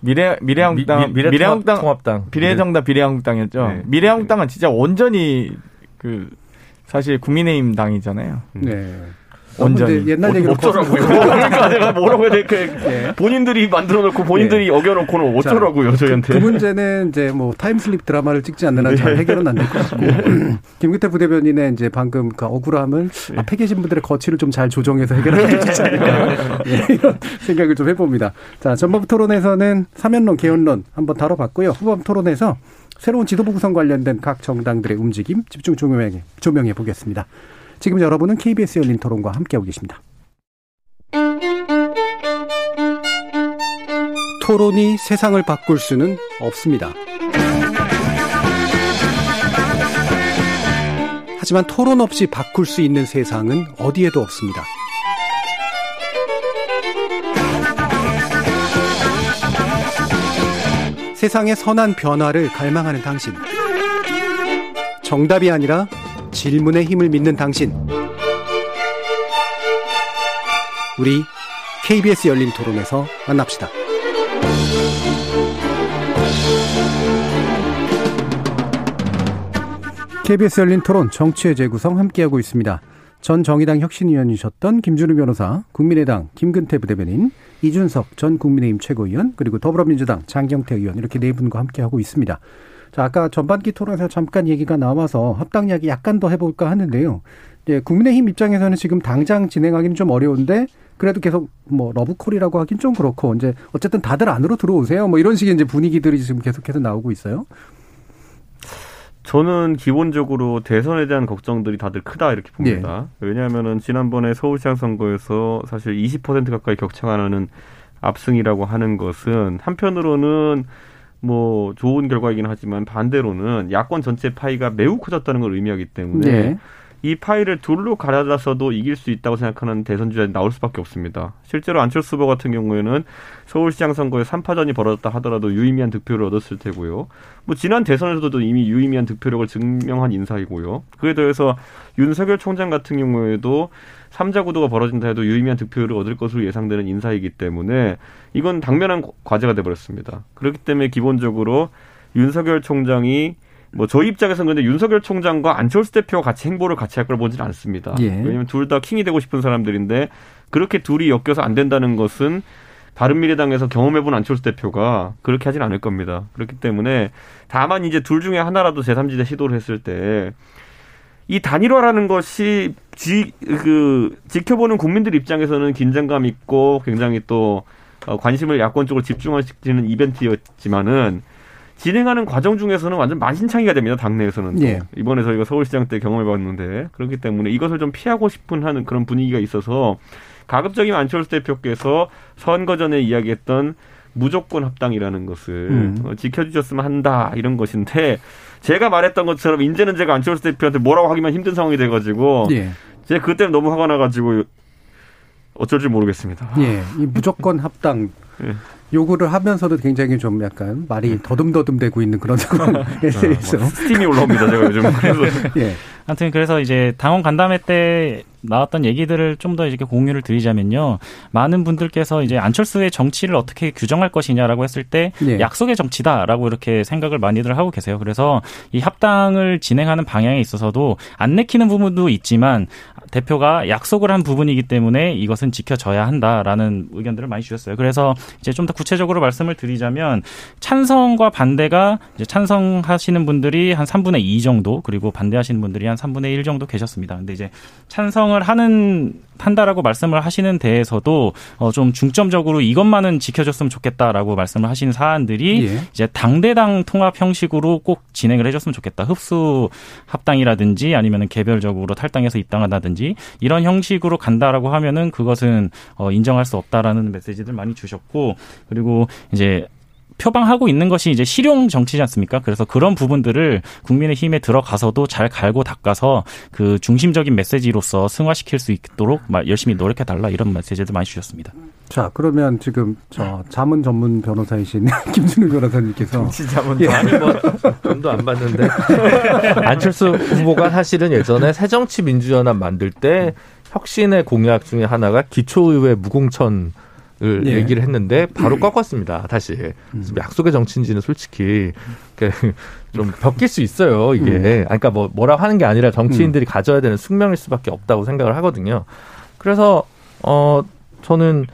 미래 미래한국당 미, 래한국당 통합당 비례정당 비례한국당이었죠. 네. 미래한국당은 진짜 온전히 그 사실 국민의힘 당이잖아요. 네. 완전히 옛날 얘기로 어쩌라고요? 그러니까 내가 뭐라고 해야 돼? 그 네. 본인들이 만들어 놓고 본인들이 네. 어겨놓고는 어쩌라고요, 저희한테. 그 문제는 이제 뭐 time slip 드라마를 찍지 않는 한 잘 해결은 안 될 것 같고. 김기태 부대변인의 이제 방금 그 억울함을 네. 앞에 계신 분들의 거취를 좀 잘 조정해서 해결할 수 있지 않을까. 네, 이런 생각을 좀 해봅니다. 자, 전반 토론에서는 사면론, 개헌론 한번 다뤄봤고요. 후반 토론에서 새로운 지도부 구성 관련된 각 정당들의 움직임 집중 조명해, 조명해 보겠습니다. 지금 여러분은 KBS 열린 토론과 함께하고 계십니다. 토론이 세상을 바꿀 수는 없습니다. 하지만 토론 없이 바꿀 수 있는 세상은 어디에도 없습니다. 세상의 선한 변화를 갈망하는 당신. 정답이 아니라 질문의 힘을 믿는 당신. 우리 KBS 열린 토론에서 만납시다. KBS 열린 토론 정치의 재구성 함께하고 있습니다. 전 정의당 혁신위원이셨던 김준우 변호사, 국민의당 김근태 부대변인, 이준석 전 국민의힘 최고위원, 그리고 더불어민주당 장경태 의원 이렇게 네 분과 함께하고 있습니다. 자, 아까 전반기 토론에서 잠깐 얘기가 나와서 합당 이야기 약간 더 해볼까 하는데요. 예, 국민의힘 입장에서는 지금 당장 진행하기는 좀 어려운데 그래도 계속 뭐 러브콜이라고 하긴 좀 그렇고 이제 어쨌든 다들 안으로 들어오세요. 뭐 이런 식의 이제 분위기들이 지금 계속해서 나오고 있어요. 저는 기본적으로 대선에 대한 걱정들이 다들 크다 이렇게 봅니다. 예. 왜냐하면은 지난번에 서울시장 선거에서 사실 20% 가까이 격차가 나는 압승이라고 하는 것은 한편으로는 뭐 좋은 결과이긴 하지만 반대로는 야권 전체 파이가 매우 커졌다는 걸 의미하기 때문에 예. 이 파일을 둘로 갈아다서도 이길 수 있다고 생각하는 대선 주자들이 나올 수밖에 없습니다. 실제로 안철수 후보 같은 경우에는 서울시장 선거에 3파전이 벌어졌다 하더라도 유의미한 득표를 얻었을 테고요. 뭐 지난 대선에서도 이미 유의미한 득표력을 증명한 인사이고요. 그에 더해서 윤석열 총장 같은 경우에도 3자 구도가 벌어진다 해도 유의미한 득표를 얻을 것으로 예상되는 인사이기 때문에 이건 당면한 과제가 돼버렸습니다. 그렇기 때문에 기본적으로 윤석열 총장이 뭐 저희 입장에서는 근데 윤석열 총장과 안철수 대표가 같이 행보를 같이 할 걸 보지는 않습니다. 예. 왜냐하면 둘 다 킹이 되고 싶은 사람들인데 그렇게 둘이 엮여서 안 된다는 것은 바른미래당에서 경험해본 안철수 대표가 그렇게 하진 않을 겁니다. 그렇기 때문에 다만 이제 둘 중에 하나라도 제3지대 시도를 했을 때 이 단일화라는 것이 지, 그, 지켜보는 국민들 입장에서는 긴장감 있고 굉장히 또 어, 관심을 야권 쪽으로 집중하시는 이벤트였지만은 진행하는 과정 중에서는 완전 만신창이가 됩니다. 당내에서는. 예. 이번에 저희가 서울시장 때 경험해봤는데 그렇기 때문에 이것을 좀 피하고 싶은 하는 그런 분위기가 있어서 가급적이면 안철수 대표께서 선거 전에 이야기했던 무조건 합당이라는 것을 음. 어, 지켜주셨으면 한다 이런 것인데 제가 말했던 것처럼 이제는 제가 안철수 대표한테 뭐라고 하기만 힘든 상황이 돼가지고 예. 제가 그때 너무 화가 나가지고 어쩔 줄 모르겠습니다. 예, 이 무조건 합당. 예. 요구를 하면서도 굉장히 좀 약간 말이 네. 더듬더듬 되고 있는 그런 상황에 대해서 뭐 스팀이 올라옵니다 제가 요즘 그래서 예. 아무튼 그래서 이제 당원 간담회 때 나왔던 얘기들을 좀 더 이렇게 공유를 드리자면요. 많은 분들께서 이제 안철수의 정치를 어떻게 규정할 것이냐라고 했을 때 네. 약속의 정치다라고 이렇게 생각을 많이들 하고 계세요. 그래서 이 합당을 진행하는 방향에 있어서도 안 내키는 부분도 있지만 대표가 약속을 한 부분이기 때문에 이것은 지켜져야 한다라는 의견들을 많이 주셨어요. 그래서 이제 좀 더 구체적으로 말씀을 드리자면 찬성과 반대가 이제 찬성하시는 분들이 한 3분의 2 정도 그리고 반대하시는 분들이 한 3분의 1 정도 계셨습니다. 근데 이제 찬성을 하는 한다라고 말씀을 하시는 데에서도 어, 좀 중점적으로 이것만은 지켜줬으면 좋겠다라고 말씀을 하시는 사안들이 예. 이제 당대당 통합 형식으로 꼭 진행을 해줬으면 좋겠다. 흡수 합당이라든지 아니면은 개별적으로 탈당해서 입당한다든지 이런 형식으로 간다라고 하면은 그것은 어, 인정할 수 없다라는 메시지들 많이 주셨고 그리고 이제 표방하고 있는 것이 이제 실용 정치지 않습니까? 그래서 그런 부분들을 국민의힘에 들어가서도 잘 갈고 닦아서 그 중심적인 메시지로서 승화시킬 수 있도록 열심히 노력해 달라 이런 메시지도 많이 주셨습니다. 자, 그러면 지금 저 자문 전문 변호사이신 김준우 변호사님께서 자문 예. 아니 뭐 돈도 안 받는데 안철수 후보가 사실은 예전에 새정치민주연합 만들 때 혁신의 공약 중에 하나가 기초의회 무공천 을 예. 얘기를 했는데 바로 음. 꺾었습니다. 다시 음. 약속의 정치인지는 솔직히 좀 벽일 수 있어요. 이게 음. 그러니까 뭐 뭐라 하는 게 아니라 정치인들이 음. 가져야 되는 숙명일 수밖에 없다고 생각을 하거든요. 그래서 어 저는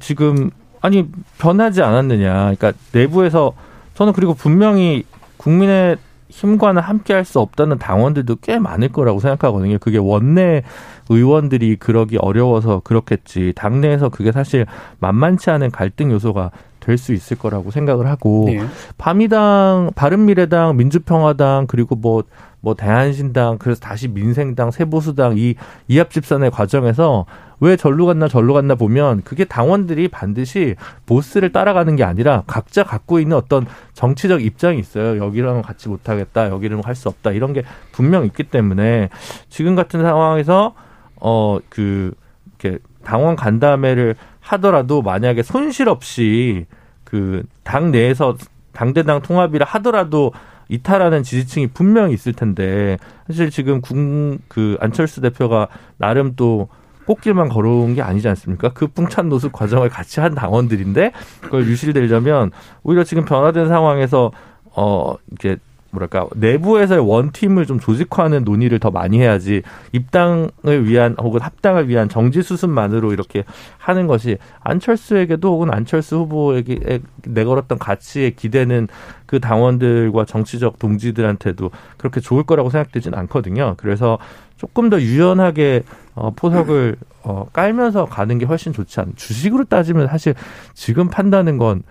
지금 아니 변하지 않았느냐. 그러니까 내부에서 저는 그리고 분명히 국민의 힘과는 함께 할 수 없다는 당원들도 꽤 많을 거라고 생각하거든요. 그게 원내 의원들이 그러기 어려워서 그렇겠지. 당내에서 그게 사실 만만치 않은 갈등 요소가 될 수 있을 거라고 생각을 하고 네. 바미당, 바른미래당, 민주평화당 그리고 뭐뭐 대한신당 그래서 다시 민생당 세보수당 이 이합 집산의 과정에서 왜 절로 갔나 절로 갔나 보면 그게 당원들이 반드시 보스를 따라가는 게 아니라 각자 갖고 있는 어떤 정치적 입장이 있어요. 여기랑은 같이 못하겠다. 여기는 할 수 없다. 이런 게 분명 있기 때문에 지금 같은 상황에서 어 그 이렇게 당원 간담회를 하더라도 만약에 손실 없이 그 당 내에서 당대당 통합이라 하더라도 이탈하는 지지층이 분명히 있을 텐데 사실 지금 국그 안철수 대표가 나름 또 꽃길만 걸어온 게 아니지 않습니까? 그 풍찬 노숙 과정을 같이 한 당원들인데 그걸 유실되려면 오히려 지금 변화된 상황에서 어 이렇게 뭐랄까 내부에서의 원팀을 좀 조직화하는 논의를 더 많이 해야지 입당을 위한 혹은 합당을 위한 정지 수순만으로 이렇게 하는 것이 안철수에게도 혹은 안철수 후보에게 내걸었던 가치에 기대는 그 당원들과 정치적 동지들한테도 그렇게 좋을 거라고 생각되진 않거든요. 그래서 조금 더 유연하게 어, 포석을 어, 깔면서 가는 게 훨씬 좋지 않. 주식으로 따지면 사실 지금 판다는 건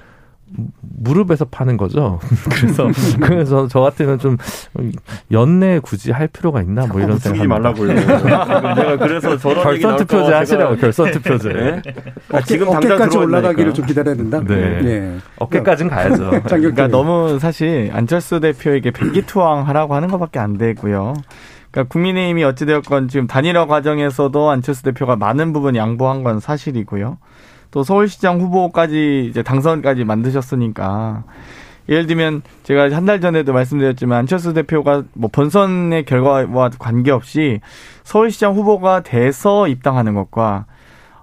무릎에서 파는 거죠. 그래서 그래서 저 같으면 좀 연내 굳이 할 필요가 있나 뭐 이런 생각. 말라고요. 제가 그래서 저런 결선 투표제 하시라고 결선 투표제. 네? 아, 지금 어깨 까지 올라가기를 좀 기다려야 된다. 네. 네. 어깨까지는 가야죠. 그러니까 너무 사실 안철수 대표에게 백기투항 하라고 하는 것밖에 안 되고요. 그러니까 국민의힘이 어찌되었건 지금 단일화 과정에서도 안철수 대표가 많은 부분 양보한 건 사실이고요. 또 서울시장 후보까지 이제 당선까지 만드셨으니까 예를 들면 제가 한 달 전에도 말씀드렸지만 안철수 대표가 뭐 본선의 결과와 관계없이 서울시장 후보가 돼서 입당하는 것과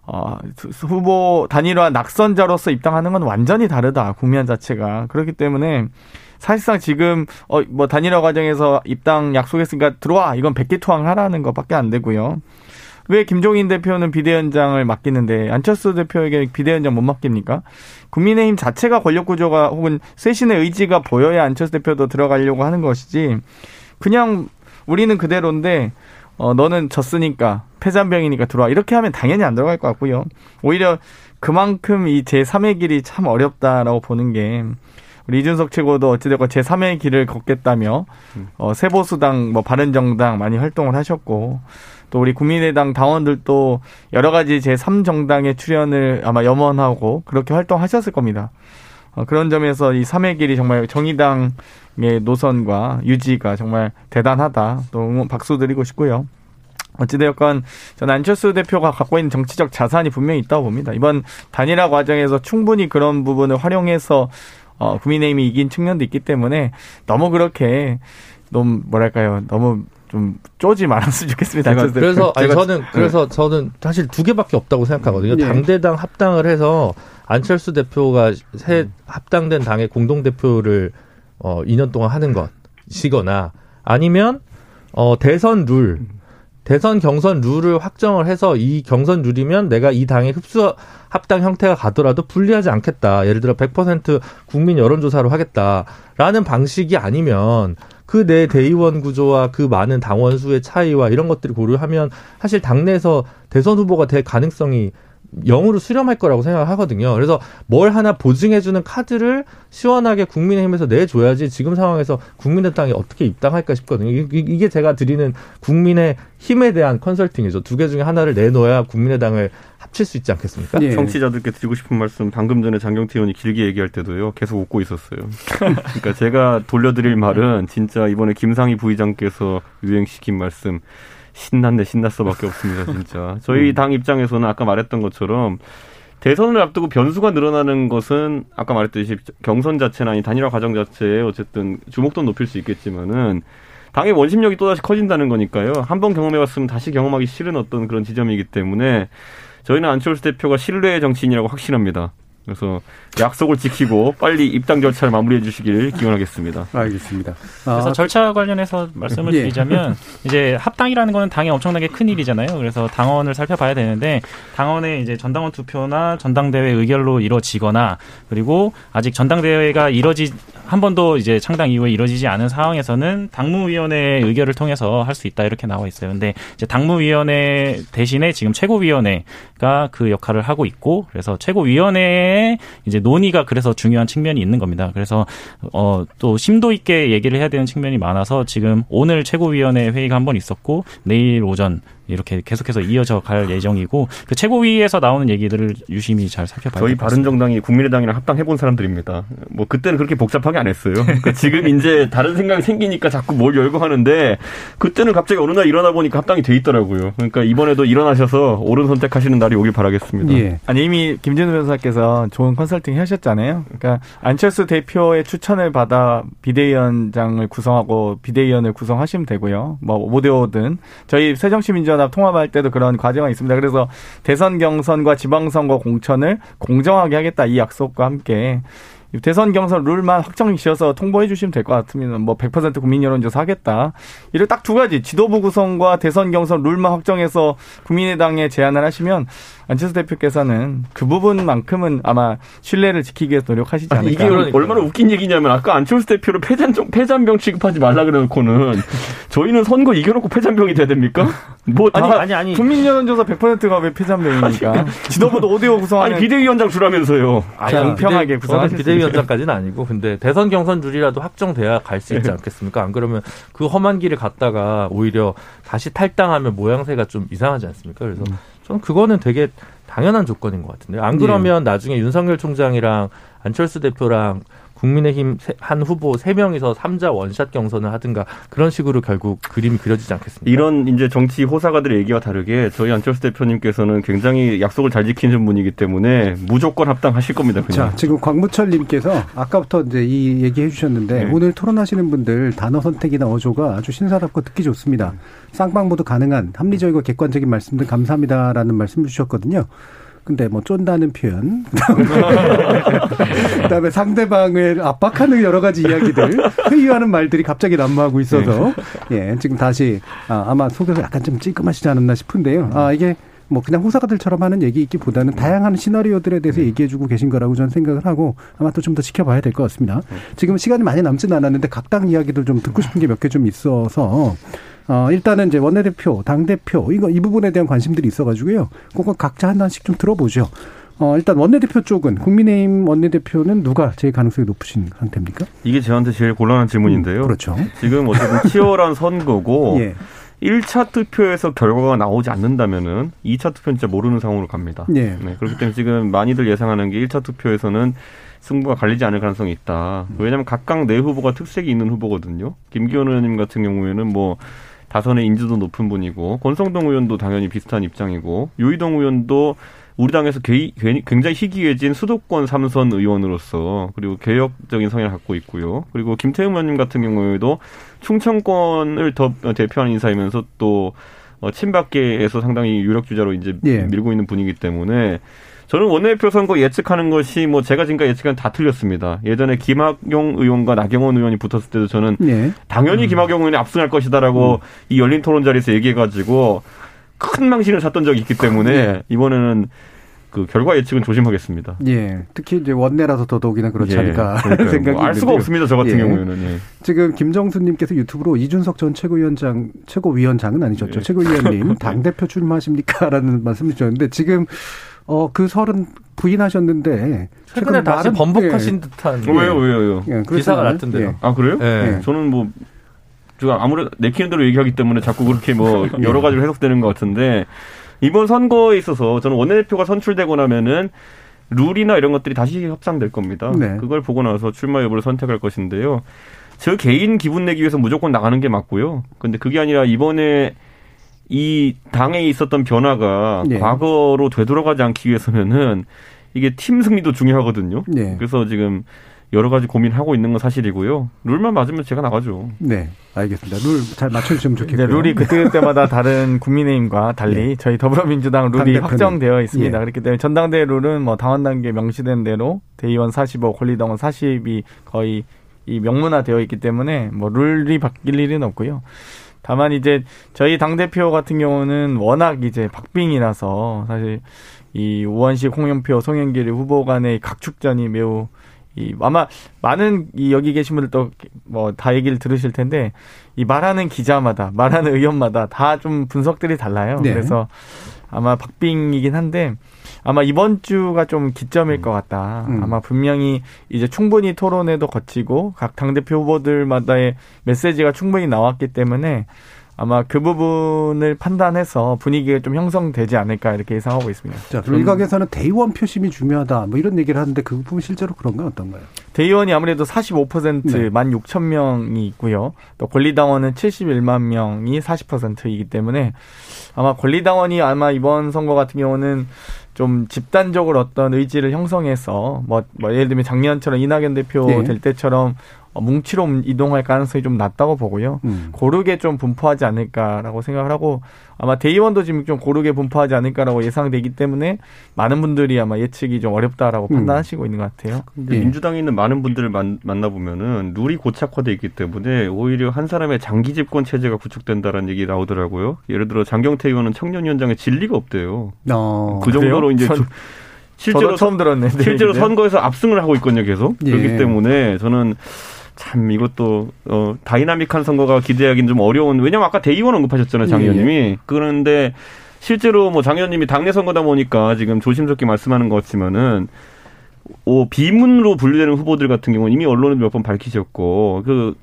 어, 후보 단일화 낙선자로서 입당하는 건 완전히 다르다. 국면 자체가. 그렇기 때문에 사실상 지금 어 뭐 단일화 과정에서 입당 약속했으니까 들어와. 이건 백기투항 하라는 것밖에 안 되고요. 왜 김종인 대표는 비대위원장을 맡기는데 안철수 대표에게 비대위원장 못 맡깁니까? 국민의힘 자체가 권력 구조가 혹은 쇄신의 의지가 보여야 안철수 대표도 들어가려고 하는 것이지 그냥 우리는 그대로인데 어 너는 졌으니까 패잔병이니까 들어와 이렇게 하면 당연히 안 들어갈 것 같고요. 오히려 그만큼 이 제3의 길이 참 어렵다라고 보는 게 우리 이준석 최고도 어찌됐건 제3의 길을 걷겠다며 어 세보수당 뭐 바른정당 많이 활동을 하셨고 또 우리 국민의당 당원들도 여러 가지 제3정당의 출연을 아마 염원하고 그렇게 활동하셨을 겁니다. 어, 그런 점에서 이 3의 길이 정말 정의당의 노선과 유지가 정말 대단하다. 또 박수 드리고 싶고요. 어찌되었건 저는 안철수 대표가 갖고 있는 정치적 자산이 분명히 있다고 봅니다. 이번 단일화 과정에서 충분히 그런 부분을 활용해서 어, 국민의힘이 이긴 측면도 있기 때문에 너무 그렇게 너무 뭐랄까요 너무 좀 쪼지 말았으면 좋겠습니다. 제가, 그래서 아니, 저는 그래서 네. 저는 사실 두 개밖에 없다고 생각하거든요. 네. 당대당 합당을 해서 안철수 대표가 새 음. 합당된 당의 공동 대표를 어 2년 동안 하는 것이거나 아니면 어 대선 룰 대선 경선 룰을 확정을 해서 이 경선 룰이면 내가 이 당의 흡수 합당 형태가 가더라도 불리하지 않겠다. 예를 들어 100% 국민 여론조사로 하겠다라는 방식이 아니면 그 내 대의원 구조와 그 많은 당원 수의 차이와 이런 것들을 고려하면 사실 당내에서 대선 후보가 될 가능성이 영으로 수렴할 거라고 생각을 하거든요. 그래서 뭘 하나 보증해주는 카드를 시원하게 국민의힘에서 내줘야지 지금 상황에서 국민의당이 어떻게 입당할까 싶거든요. 이게 제가 드리는 국민의 힘에 대한 컨설팅이죠. 두 개 중에 하나를 내놓아야 국민의당을 합칠 수 있지 않겠습니까? 예. 청취자들께 드리고 싶은 말씀 방금 전에 장경태 의원이 길게 얘기할 때도요. 계속 웃고 있었어요. 그러니까 제가 돌려드릴 말은 진짜 이번에 김상희 부의장께서 유행시킨 말씀 신났네 신났어밖에 없습니다 진짜 저희 음. 당 입장에서는 아까 말했던 것처럼 대선을 앞두고 변수가 늘어나는 것은 아까 말했듯이 경선 자체나 아니 단일화 과정 자체에 어쨌든 주목도 높일 수 있겠지만은 당의 원심력이 또다시 커진다는 거니까요. 한 번 경험해봤으면 다시 경험하기 싫은 어떤 그런 지점이기 때문에 저희는 안철수 대표가 신뢰의 정치인이라고 확신합니다. 그래서 약속을 지키고 빨리 입당 절차를 마무리해 주시길 기원하겠습니다. 알겠습니다. 그래서 아, 절차 관련해서 말씀을 예. 드리자면 이제 합당이라는 거는 당에 엄청나게 큰 일이잖아요. 그래서 당원을 살펴봐야 되는데 당원의 이제 전당원 투표나 전당대회 의결로 이루어지거나 그리고 아직 전당대회가 이뤄지 한 번도 이제 창당 이후에 이뤄지지 않은 상황에서는 당무위원회 의결을 통해서 할 수 있다 이렇게 나와 있어요. 근데 이제 당무위원회 대신에 지금 최고위원회가 그 역할을 하고 있고 그래서 최고위원회 에 이제 논의가 그래서 중요한 측면이 있는 겁니다. 그래서 어 또 심도 있게 얘기를 해야 되는 측면이 많아서 지금 오늘 최고위원회 회의가 한 번 있었고 내일 오전 이렇게 계속해서 이어져 갈 예정이고 그 최고위에서 나오는 얘기들을 유심히 잘 살펴봐야 저희 바른정당이 국민의당이랑 합당해 본 사람들입니다. 뭐 그때는 그렇게 복잡하게 안 했어요. 그러니까 지금 이제 다른 생각이 생기니까 자꾸 뭘 열고 하는데 그때는 갑자기 어느 날 일어나 보니까 합당이 돼 있더라고요. 그러니까 이번에도 일어나셔서 옳은 선택하시는 날이 오길 바라겠습니다. 예. 아니 이미 김진우 변호사께서 좋은 컨설팅 하셨잖아요. 그러니까 안철수 대표의 추천을 받아 비대위원장을 구성하고 비대위원을 구성하시면 되고요. 뭐 5대5든 저희 새정치민주화 민주연합 통합할 때도 그런 과정이 있습니다. 그래서 대선 경선과 지방선거 공천을 공정하게 하겠다 이 약속과 함께 대선 경선 룰만 확정 지어서 통보해 주시면 될 것 같으면 뭐 100% 국민 여론조사 하겠다. 이를 딱 두 가지 지도부 구성과 대선 경선 룰만 확정해서 국민의당에 제안을 하시면 안철수 대표께서는 그 부분만큼은 아마 신뢰를 지키기 위해서 노력하시지 않을까. 이게 그러니까. 얼마나 웃긴 얘기냐면 아까 안철수 대표를 폐잔병, 폐잔병 취급하지 말라 그래놓고는 저희는 선거 이겨놓고 폐잔병이 돼야 됩니까? 뭐 아니 아니 아니 국민 여론조사 100%가 왜 폐잔병입니까? 지도부도 5대5 구성하는 아니 비대위원장 주라면서요. 아, 공평하게 구성하실 비대위원장까지는 아니고 근데 대선 경선 룰이라도 확정돼야 갈 수 있지 않겠습니까? 안 그러면 그 험한 길을 갔다가 오히려 다시 탈당하면 모양새가 좀 이상하지 않습니까? 그래서 음. 저는 그거는 되게 당연한 조건인 것 같은데요. 안 그러면 네. 나중에 윤석열 총장이랑 안철수 대표랑 국민의힘 세- 한 후보 세 명이서 삼자 원샷 경선을 하든가 그런 식으로 결국 그림이 그려지지 않겠습니까? 이런 이제 정치 호사가들의 얘기와 다르게 저희 안철수 대표님께서는 굉장히 약속을 잘 지키는 분이기 때문에 무조건 합당하실 겁니다. 그냥. 자, 지금 광무철 님께서 아까부터 이제 이 얘기 해주셨는데 네. 오늘 토론하시는 분들 단어 선택이나 어조가 아주 신사답고 듣기 좋습니다. 쌍방모두 가능한 합리적이고 객관적인 말씀들 감사합니다라는 말씀을 주셨거든요. 근데 뭐 쫀다는 표현, 그다음에 상대방을 압박하는 여러 가지 이야기들, 회유하는 말들이 갑자기 난무하고 있어서. 예 지금 다시 아, 아마 속에서 약간 좀 찔끔하시지 않았나 싶은데요. 아 이게 뭐 그냥 호사가들처럼 하는 얘기이기보다는 다양한 시나리오들에 대해서 얘기해주고 계신 거라고 저는 생각을 하고 아마 또 좀 더 지켜봐야 될 것 같습니다. 지금 시간이 많이 남지는 않았는데 각 당 이야기들 좀 듣고 싶은 게 몇 개 좀 있어서 어 일단은 이제 원내대표, 당 대표 이거 이 부분에 대한 관심들이 있어가지고요. 그거 각자 하나씩 좀 들어보죠. 어 일단 원내대표 쪽은 국민의힘 원내대표는 누가 제일 가능성이 높으신 상태입니까? 이게 저한테 제일 곤란한 질문인데요. 그렇죠. 지금 어쨌든 치열한 선거고 예. 1차 투표에서 결과가 나오지 않는다면은 2차 투표는 진짜 모르는 상황으로 갑니다. 예. 네, 그렇기 때문에 지금 많이들 예상하는 게 1차 투표에서는 승부가 갈리지 않을 가능성이 있다. 왜냐하면 각각 네 후보가 특색이 있는 후보거든요. 김기현 의원님 같은 경우에는 뭐 다선의 인지도 높은 분이고 권성동 의원도 당연히 비슷한 입장이고 유이동 의원도 우리 당에서 개- 굉장히 희귀해진 수도권 삼선 의원으로서 그리고 개혁적인 성향을 갖고 있고요. 그리고 김태흠 의원님 같은 경우에도 충청권을 더 대표하는 인사이면서 또 어, 친박계에서 상당히 유력 주자로 이제 예. 밀고 있는 분이기 때문에 저는 원내대표 선거 예측하는 것이 뭐 제가 지금까지 예측한 다 틀렸습니다. 예전에 김학용 의원과 나경원 의원이 붙었을 때도 저는 예. 당연히 김학용 의원이 압승할 것이다라고 이 열린 토론 자리에서 얘기해가지고 큰 망신을 샀던 적이 있기 때문에 예. 이번에는 그 결과 예측은 조심하겠습니다. 예. 특히 이제 원내라서 더더욱이나 그렇지 않을까 그러니까요. 하는 생각이 뭐 알 수가 있는데요. 없습니다. 저 같은 예. 경우에는 예. 지금 김정수님께서 유튜브로 이준석 전 최고위원장, 최고위원장은 아니셨죠. 예. 최고위원님, 당 대표 출마하십니까? 라는 말씀 주셨는데, 지금, 어, 그 설은 부인하셨는데, 최근에 최근 다시 말은- 번복하신 듯한 어, 왜요, 왜요, 왜요? 예, 예, 기사가 났던데요. 예. 아 그래요? 예. 예. 저는 뭐 제가 아무래도 내키는 대로 얘기하기 때문에 자꾸 그렇게 뭐 예. 여러 가지로 해석되는 것 같은데 이번 선거에 있어서 저는 원내대표가 선출되고 나면은 룰이나 이런 것들이 다시 협상될 겁니다. 네. 그걸 보고 나서 출마 여부를 선택할 것인데요. 저 개인 기분 내기 위해서 무조건 나가는 게 맞고요. 근데 그게 아니라 이번에 이 당에 있었던 변화가 예. 과거로 되돌아가지 않기 위해서는 이게 팀 승리도 중요하거든요. 네. 그래서 지금 여러 가지 고민하고 있는 건 사실이고요. 룰만 맞으면 제가 나가죠. 네. 알겠습니다. 룰 잘 맞춰주시면 이제 좋겠고요. 룰이 그때그때마다 다른 국민의힘과 달리 저희 더불어민주당 룰이 당대표는. 확정되어 있습니다. 예. 그렇기 때문에 전당대회 룰은 뭐 당원 단계 명시된 대로 대의원 45, 권리당원 40이 거의 이 명문화되어 있기 때문에 뭐 룰이 바뀔 일은 없고요. 다만 이제 저희 당 대표 같은 경우는 워낙 이제 박빙이라서 사실 이 우원식, 홍영표, 송영길 후보 간의 각축전이 매우 이 아마 많은 이 여기 계신 분들도 뭐 다 얘기를 들으실 텐데 이 말하는 기자마다 말하는 의원마다 다 좀 분석들이 달라요. 네. 그래서 아마 박빙이긴 한데 아마 이번 주가 좀 기점일 것 같다. 음. 아마 분명히 이제 충분히 토론회도 거치고 각 당대표 후보들마다의 메시지가 충분히 나왔기 때문에 아마 그 부분을 판단해서 분위기가 좀 형성되지 않을까 이렇게 예상하고 있습니다. 자, 일각에서는 대의원 표심이 중요하다. 뭐 이런 얘기를 하는데 그 부분 실제로 그런가 어떤가요? 대의원이 아무래도 45% 네. 16,000명이 있고요. 또 권리당원은 71만 명이 40%이기 때문에 아마 권리당원이 아마 이번 선거 같은 경우는 좀 집단적으로 어떤 의지를 형성해서 뭐, 뭐 예를 들면 작년처럼 이낙연 대표 네. 될 때처럼 어, 뭉치로 이동할 가능성이 좀 낮다고 보고요. 음. 고르게 좀 분포하지 않을까라고 생각을 하고 아마 대의원도 지금 좀 고르게 분포하지 않을까라고 예상되기 때문에 많은 분들이 아마 예측이 좀 어렵다라고 음. 판단하시고 있는 것 같아요. 근데 예. 민주당에 있는 많은 분들을 만, 만나보면은 룰이 고착화돼 있기 때문에 오히려 한 사람의 장기 집권 체제가 구축된다라는 얘기 나오더라고요. 예를 들어 장경태 의원은 청년위원장의 진리가 없대요. 어. 그 정도로 그래요? 이제 전- 조- 실제로 처음 들었는데 실제로 이제. 선거에서 압승을 하고 있거든요, 계속. 예. 그렇기 때문에 저는 참 이것도 어 다이나믹한 선거가 기대하기는 좀 어려운. 왜냐면 아까 대의원 언급하셨잖아요, 장 예. 의원님이. 그런데 실제로 뭐 장 의원님이 당내 선거다 보니까 지금 조심스럽게 말씀하는 것 같지만은 오, 비문으로 분류되는 후보들 같은 경우는 이미 언론에 몇 번 밝히셨고 그,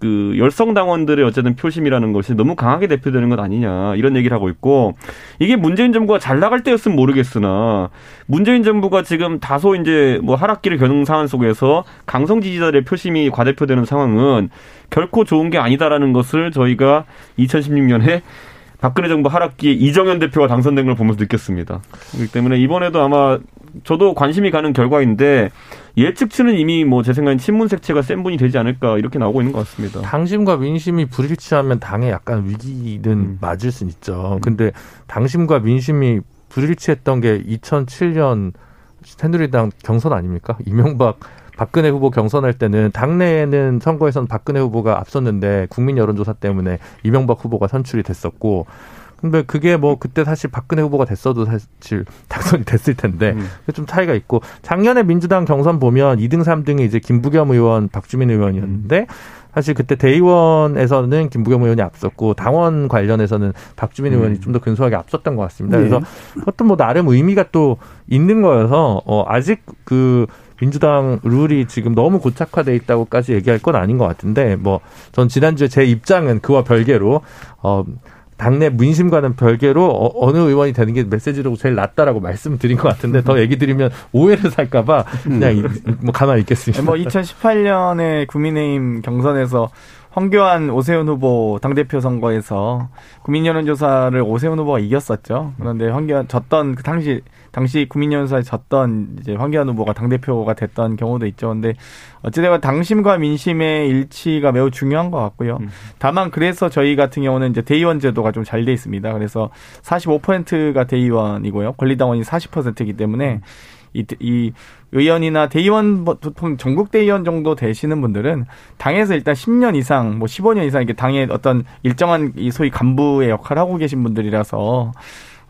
그 열성 당원들의 어쨌든 표심이라는 것이 너무 강하게 대표되는 것 아니냐 이런 얘기를 하고 있고 이게 문재인 정부가 잘 나갈 때였으면 모르겠으나 문재인 정부가 지금 다소 이제 뭐 하락기를 겨눈 상황 속에서 강성 지지자들의 표심이 과대표되는 상황은 결코 좋은 게 아니다라는 것을 저희가 2016년에 박근혜 정부 하락기에 이정현 대표가 당선된 걸 보면서 느꼈습니다. 그렇기 때문에 이번에도 아마 저도 관심이 가는 결과인데 예측치는 이미 뭐 제 생각엔 친문 색채가 센 분이 되지 않을까 이렇게 나오고 있는 것 같습니다. 당심과 민심이 불일치하면 당에 약간 위기는 음. 맞을 수는 있죠. 근데 당심과 민심이 불일치했던 게 2007년 새누리당 경선 아닙니까? 이명박 박근혜 후보 경선할 때는 당내에는 선거에서는 박근혜 후보가 앞섰는데 국민 여론조사 때문에 이명박 후보가 선출이 됐었고 근데 그게 뭐 그때 사실 박근혜 후보가 됐어도 사실 당선이 됐을 텐데 음. 좀 차이가 있고 작년에 민주당 경선 보면 2등 3등이 이제 김부겸 의원, 박주민 의원이었는데 사실 그때 대의원에서는 김부겸 의원이 앞섰고 당원 관련해서는 박주민 의원이 음. 좀더 근소하게 앞섰던 것 같습니다. 네. 그래서 그것도 뭐 나름 의미가 또 있는 거여서 어 아직 그 민주당 룰이 지금 너무 고착화돼 있다고까지 얘기할 건 아닌 것 같은데 뭐 전 지난주에 제 입장은 그와 별개로 어 당내 민심과는 별개로 어, 느 의원이 되는 게 메시지로 제일 낫다라고 말씀드린 것 같은데 더 얘기 드리면 오해를 살까봐 그냥 음. 뭐 가만히 있겠습니다. 뭐 2018년에 국민의힘 경선에서 황교안 오세훈 후보 당대표 선거에서 국민 여론조사를 오세훈 후보가 이겼었죠. 그런데 황교안 졌던 그 당시 당시 국민연사에 졌던 이제 황교안 후보가 당대표가 됐던 경우도 있죠. 근데 어찌되건 당심과 민심의 일치가 매우 중요한 것 같고요. 음. 다만 그래서 저희 같은 경우는 이제 대의원 제도가 좀 잘 돼 있습니다. 그래서 45%가 대의원이고요. 권리당원이 40%이기 때문에 음. 이, 이 의원이나 대의원 보통 전국 대의원 정도 되시는 분들은 당에서 일단 10년 이상, 뭐 15년 이상 이렇게 당의 어떤 일정한 이 소위 간부의 역할을 하고 계신 분들이라서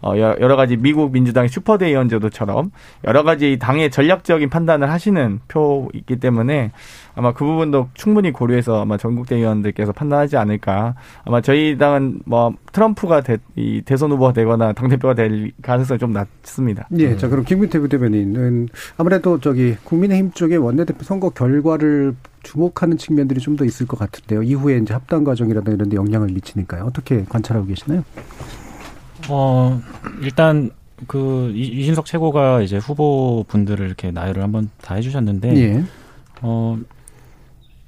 어, 여러 가지 미국 민주당의 슈퍼대의원 제도처럼 여러 가지 당의 전략적인 판단을 하시는 표이기 때문에 아마 그 부분도 충분히 고려해서 아마 전국 대의원들께서 판단하지 않을까. 아마 저희 당은 뭐 트럼프가 대, 이 대선 후보가 되거나 당대표가 될 가능성이 좀 낮습니다. 예. 자, 그럼 김민태 부대변인은 아무래도 저기 국민의힘 쪽의 원내대표 선거 결과를 주목하는 측면들이 좀 더 있을 것 같은데요. 이후에 이제 합당 과정이라든가 이런 데 영향을 미치니까요. 어떻게 관찰하고 계시나요? 어, 일단 그 이준석 최고가 이제 후보 분들을 이렇게 나열을 한번 다 해주셨는데, 예. 어,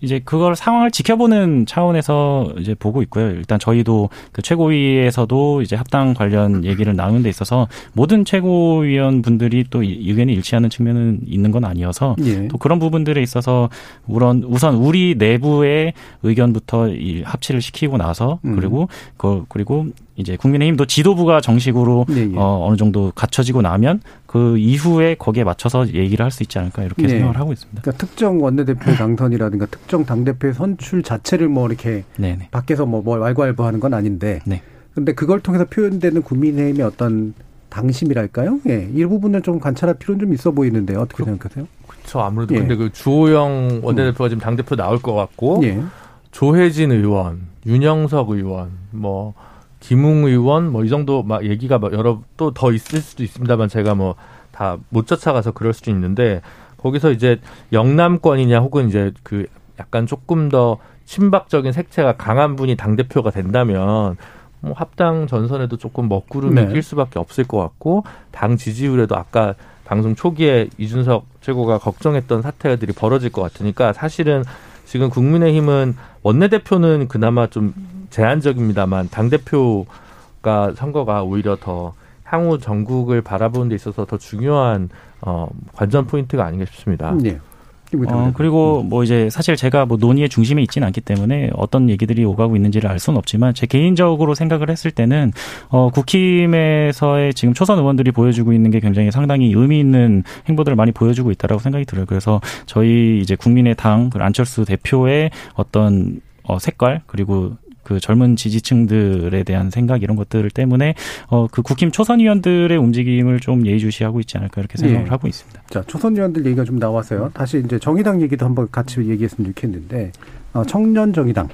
이제 그걸 상황을 지켜보는 차원에서 이제 보고 있고요. 일단 저희도 그 최고위에서도 이제 합당 관련 얘기를 나누는 데 있어서 모든 최고위원 분들이 또 의견이 일치하는 측면은 있는 건 아니어서 예. 또 그런 부분들에 있어서 우선 우선 우리 내부의 의견부터 이 합치를 시키고 나서 음. 그리고 그 그리고 이제 국민의힘도 지도부가 정식으로 네, 예. 어, 어느 정도 갖춰지고 나면 그 이후에 거기에 맞춰서 얘기를 할 수 있지 않을까 이렇게 네. 생각을 하고 있습니다. 그러니까 특정 원내대표 당선이라든가 특정 당대표의 선출 자체를 뭐 이렇게 네네. 네. 밖에서 뭐, 뭐 왈가왈부하는 건 아닌데 네. 근데 그걸 통해서 표현되는 국민의힘의 어떤 당심이랄까요? 예. 이 부분을 좀 관찰할 필요는 좀 있어 보이는데 어떻게 그, 생각하세요? 그렇죠. 아무래도 예. 근데 그 주호영 원내대표가 음. 지금 당대표 나올 것 같고 예. 조혜진 의원, 윤영석 의원, 뭐 김웅 의원 뭐 이 정도 막 얘기가 막 여러 또 더 있을 수도 있습니다만 제가 뭐 다 못 쫓아가서 그럴 수도 있는데 거기서 이제 영남권이냐 혹은 이제 그 약간 조금 더 친박적인 색채가 강한 분이 당 대표가 된다면 뭐 합당 전선에도 조금 먹구름이 네. 낄 수밖에 없을 것 같고 당 지지율에도 아까 방송 초기에 이준석 최고가 걱정했던 사태들이 벌어질 것 같으니까 사실은 지금 국민의힘은 원내대표는 그나마 좀 제한적입니다만 당 대표가 선거가 오히려 더 향후 전국을 바라보는 데 있어서 더 중요한 어, 관전 포인트가 아닌가 싶습니다. 네. 어, 그리고 뭐 이제 사실 제가 뭐 논의의 중심에 있지는 않기 때문에 어떤 얘기들이 오가고 있는지를 알 수는 없지만 제 개인적으로 생각을 했을 때는 어, 국힘에서의 지금 초선 의원들이 보여주고 있는 게 굉장히 상당히 의미 있는 행보들을 많이 보여주고 있다라고 생각이 들어요. 그래서 저희 이제 국민의당 그 안철수 대표의 어떤 어, 색깔 그리고 그 젊은 지지층들에 대한 생각 이런 것들 때문에 어 그 국힘 초선 의원들의 움직임을 좀 예의주시하고 있지 않을까 이렇게 생각을 예. 하고 있습니다. 자 초선 의원들 얘기가 좀 나와서요. 다시 이제 정의당 얘기도 한번 같이 얘기했으면 좋겠는데 어, 청년 정의당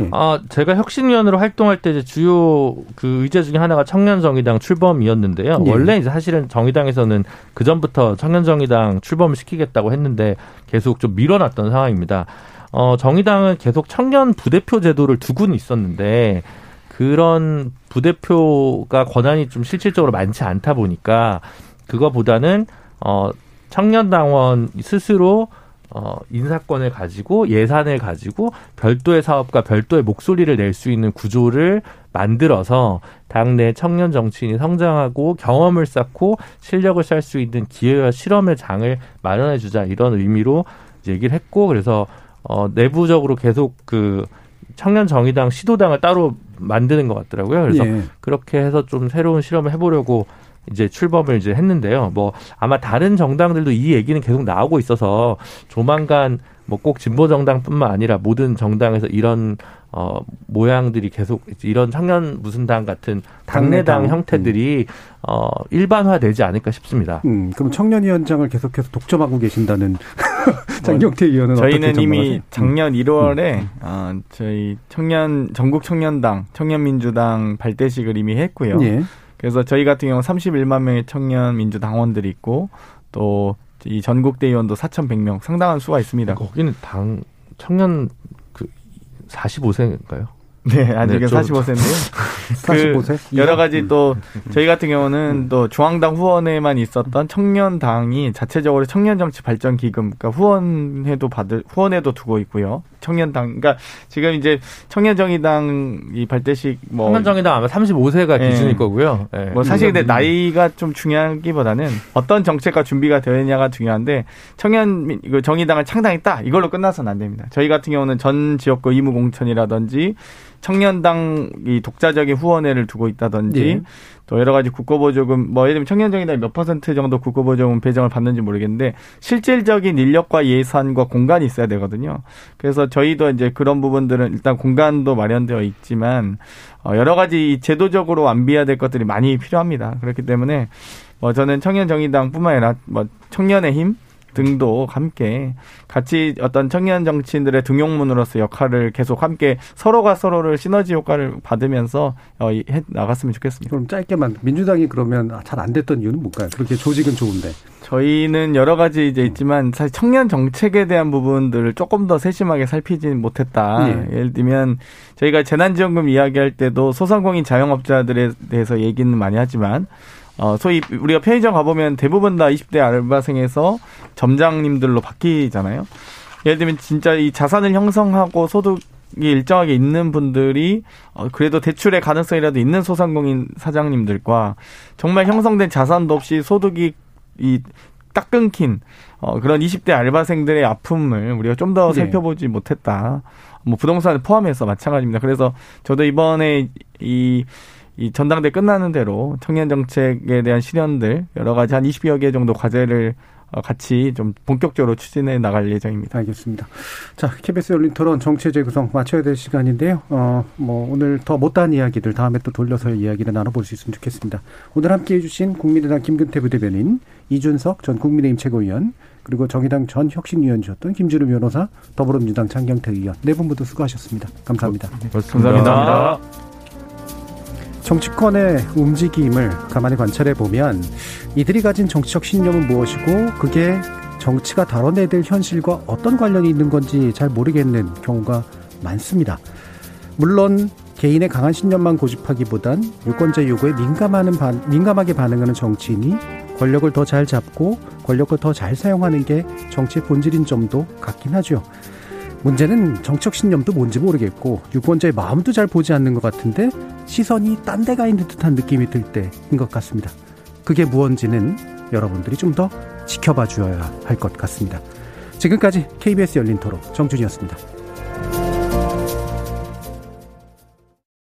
예. 아, 제가 혁신위원으로 활동할 때 이제 주요 그 의제 중에 하나가 청년정의당 출범이었는데요. 예. 원래 이제 사실은 정의당에서는 그 전부터 청년정의당 출범을 시키겠다고 했는데 계속 좀 밀어놨던 상황입니다. 어, 정의당은 계속 청년 부대표 제도를 두고는 있었는데 그런 부대표가 권한이 좀 실질적으로 많지 않다 보니까 그거보다는 어, 청년 당원 스스로 어, 인사권을 가지고 예산을 가지고 별도의 사업과 별도의 목소리를 낼 수 있는 구조를 만들어서 당내 청년 정치인이 성장하고 경험을 쌓고 실력을 쌓을 수 있는 기회와 실험의 장을 마련해 주자 이런 의미로 얘기를 했고 그래서 어, 내부적으로 계속 그 청년 정의당 시도당을 따로 만드는 것 같더라고요. 그래서 예. 그렇게 해서 좀 새로운 실험을 해보려고 이제 출범을 이제 했는데요. 뭐 아마 다른 정당들도 이 얘기는 계속 나오고 있어서 조만간 뭐 꼭 진보 정당뿐만 아니라 모든 정당에서 이런 어 모양들이 계속 이런 청년 무슨 당 같은 당내당 당내당. 형태들이 어 일반화되지 않을까 싶습니다. 음, 그럼 청년위원장을 계속해서 독점하고 계신다는 장경태 의원은 어떻게 저희는 이미 전망하세요? 작년 1월에 어, 저희 청년 전국 청년당 청년민주당 발대식을 이미 했고요. 음. 예. 그래서 저희 같은 경우 31만 명의 청년 민주 당원들이 있고 또 이 전국 대의원도 4,100명 상당한 수가 있습니다. 거기는 당 청년 그 45세인가요? 네, 아직은 네, 좀- 45세인데요. 45세? 여러 가지 또 저희 같은 경우는 또 중앙당 후원에만 있었던 청년당이 자체적으로 청년 정치 발전 기금 그러니까 후원회도 받을 후원회도 두고 있고요. 청년당 그러니까 지금 이제 청년정의당 이 발대식 뭐 청년정의당 아마 35세가 예. 기준일 거고요. 예. 뭐 사실 근데 나이가 좀 중요하기보다는 어떤 정책과 준비가 되어 있냐가 중요한데 청년 민- 이거 정의당을 창당했다 이걸로 끝나서는 안 됩니다. 저희 같은 경우는 전 지역구 의무 공천이라든지 청년당 이 독자적인 후원회를 두고 있다든지 예. 또 여러 가지 국고보조금 뭐 예를 들면 청년정의당이 몇 퍼센트 정도 국고보조금 배정을 받는지 모르겠는데 실질적인 인력과 예산과 공간이 있어야 되거든요. 그래서 저희도 이제 그런 부분들은 일단 공간도 마련되어 있지만 어, 여러 가지 이 제도적으로 완비해야 될 것들이 많이 필요합니다. 그렇기 때문에 뭐 저는 청년정의당뿐만 아니라 뭐 청년의 힘 등도 함께 같이 어떤 청년 정치인들의 등용문으로서 역할을 계속 함께 서로가 서로를 시너지 효과를 받으면서 어, 이- 해 나갔으면 좋겠습니다. 그럼 짧게만 민주당이 그러면 잘 안 됐던 이유는 뭘까요? 그렇게 조직은 좋은데. 저희는 여러 가지 이제 있지만 사실 청년 정책에 대한 부분들을 조금 더 세심하게 살피지는 못했다. 예. 예를 들면 저희가 재난지원금 이야기할 때도 소상공인 자영업자들에 대해서 얘기는 많이 하지만 어 소위 우리가 편의점 가보면 대부분 다 20대 알바생에서 점장님들로 바뀌잖아요. 예를 들면 진짜 이 자산을 형성하고 소득 이 일정하게 있는 분들이 어 그래도 대출의 가능성이라도 있는 소상공인 사장님들과 정말 형성된 자산도 없이 소득이 이 딱 끊긴 어 그런 20대 알바생들의 아픔을 우리가 좀더 네. 살펴보지 못했다. 뭐 부동산을 포함해서 마찬가지입니다. 그래서 저도 이번에 이 이 전당대 끝나는 대로 청년 정책에 대한 실현들 여러 가지 한 20여 개 정도 과제를 어, 같이 좀 본격적으로 추진해 나갈 예정입니다. 알겠습니다. 자, KBS 열린 토론 정치 재구성 마쳐야 될 시간인데요. 어, 뭐, 오늘 더 못다한 이야기들 다음에 또 돌려서 이야기를 나눠볼 수 있으면 좋겠습니다. 오늘 함께 해 주신 국민의당 김근태 부대변인, 이준석 전 국민의힘 최고위원, 그리고 정의당 전 혁신위원이셨던 김준우 변호사, 더불어민주당 장경태 의원, 네분 모두 수고하셨습니다. 감사합니다. 감사합니다. 정치권의 움직임을 가만히 관찰해 보면 이들이 가진 정치적 신념은 무엇이고 그게 정치가 다뤄내야 될 현실과 어떤 관련이 있는 건지 잘 모르겠는 경우가 많습니다. 물론 개인의 강한 신념만 고집하기보단 유권자 요구에 민감하는 반, 민감하게 반응하는 정치인이 권력을 더 잘 잡고 권력을 더 잘 사용하는 게 정치의 본질인 점도 같긴 하죠. 문제는 정책 신념도 뭔지 모르겠고 유권자의 마음도 잘 보지 않는 것 같은데 시선이 딴 데 가 있는 듯한 느낌이 들 때인 것 같습니다. 그게 무언지는 여러분들이 좀 더 지켜봐 주어야 할 것 같습니다. 지금까지 KBS 열린 토론 정준이었습니다.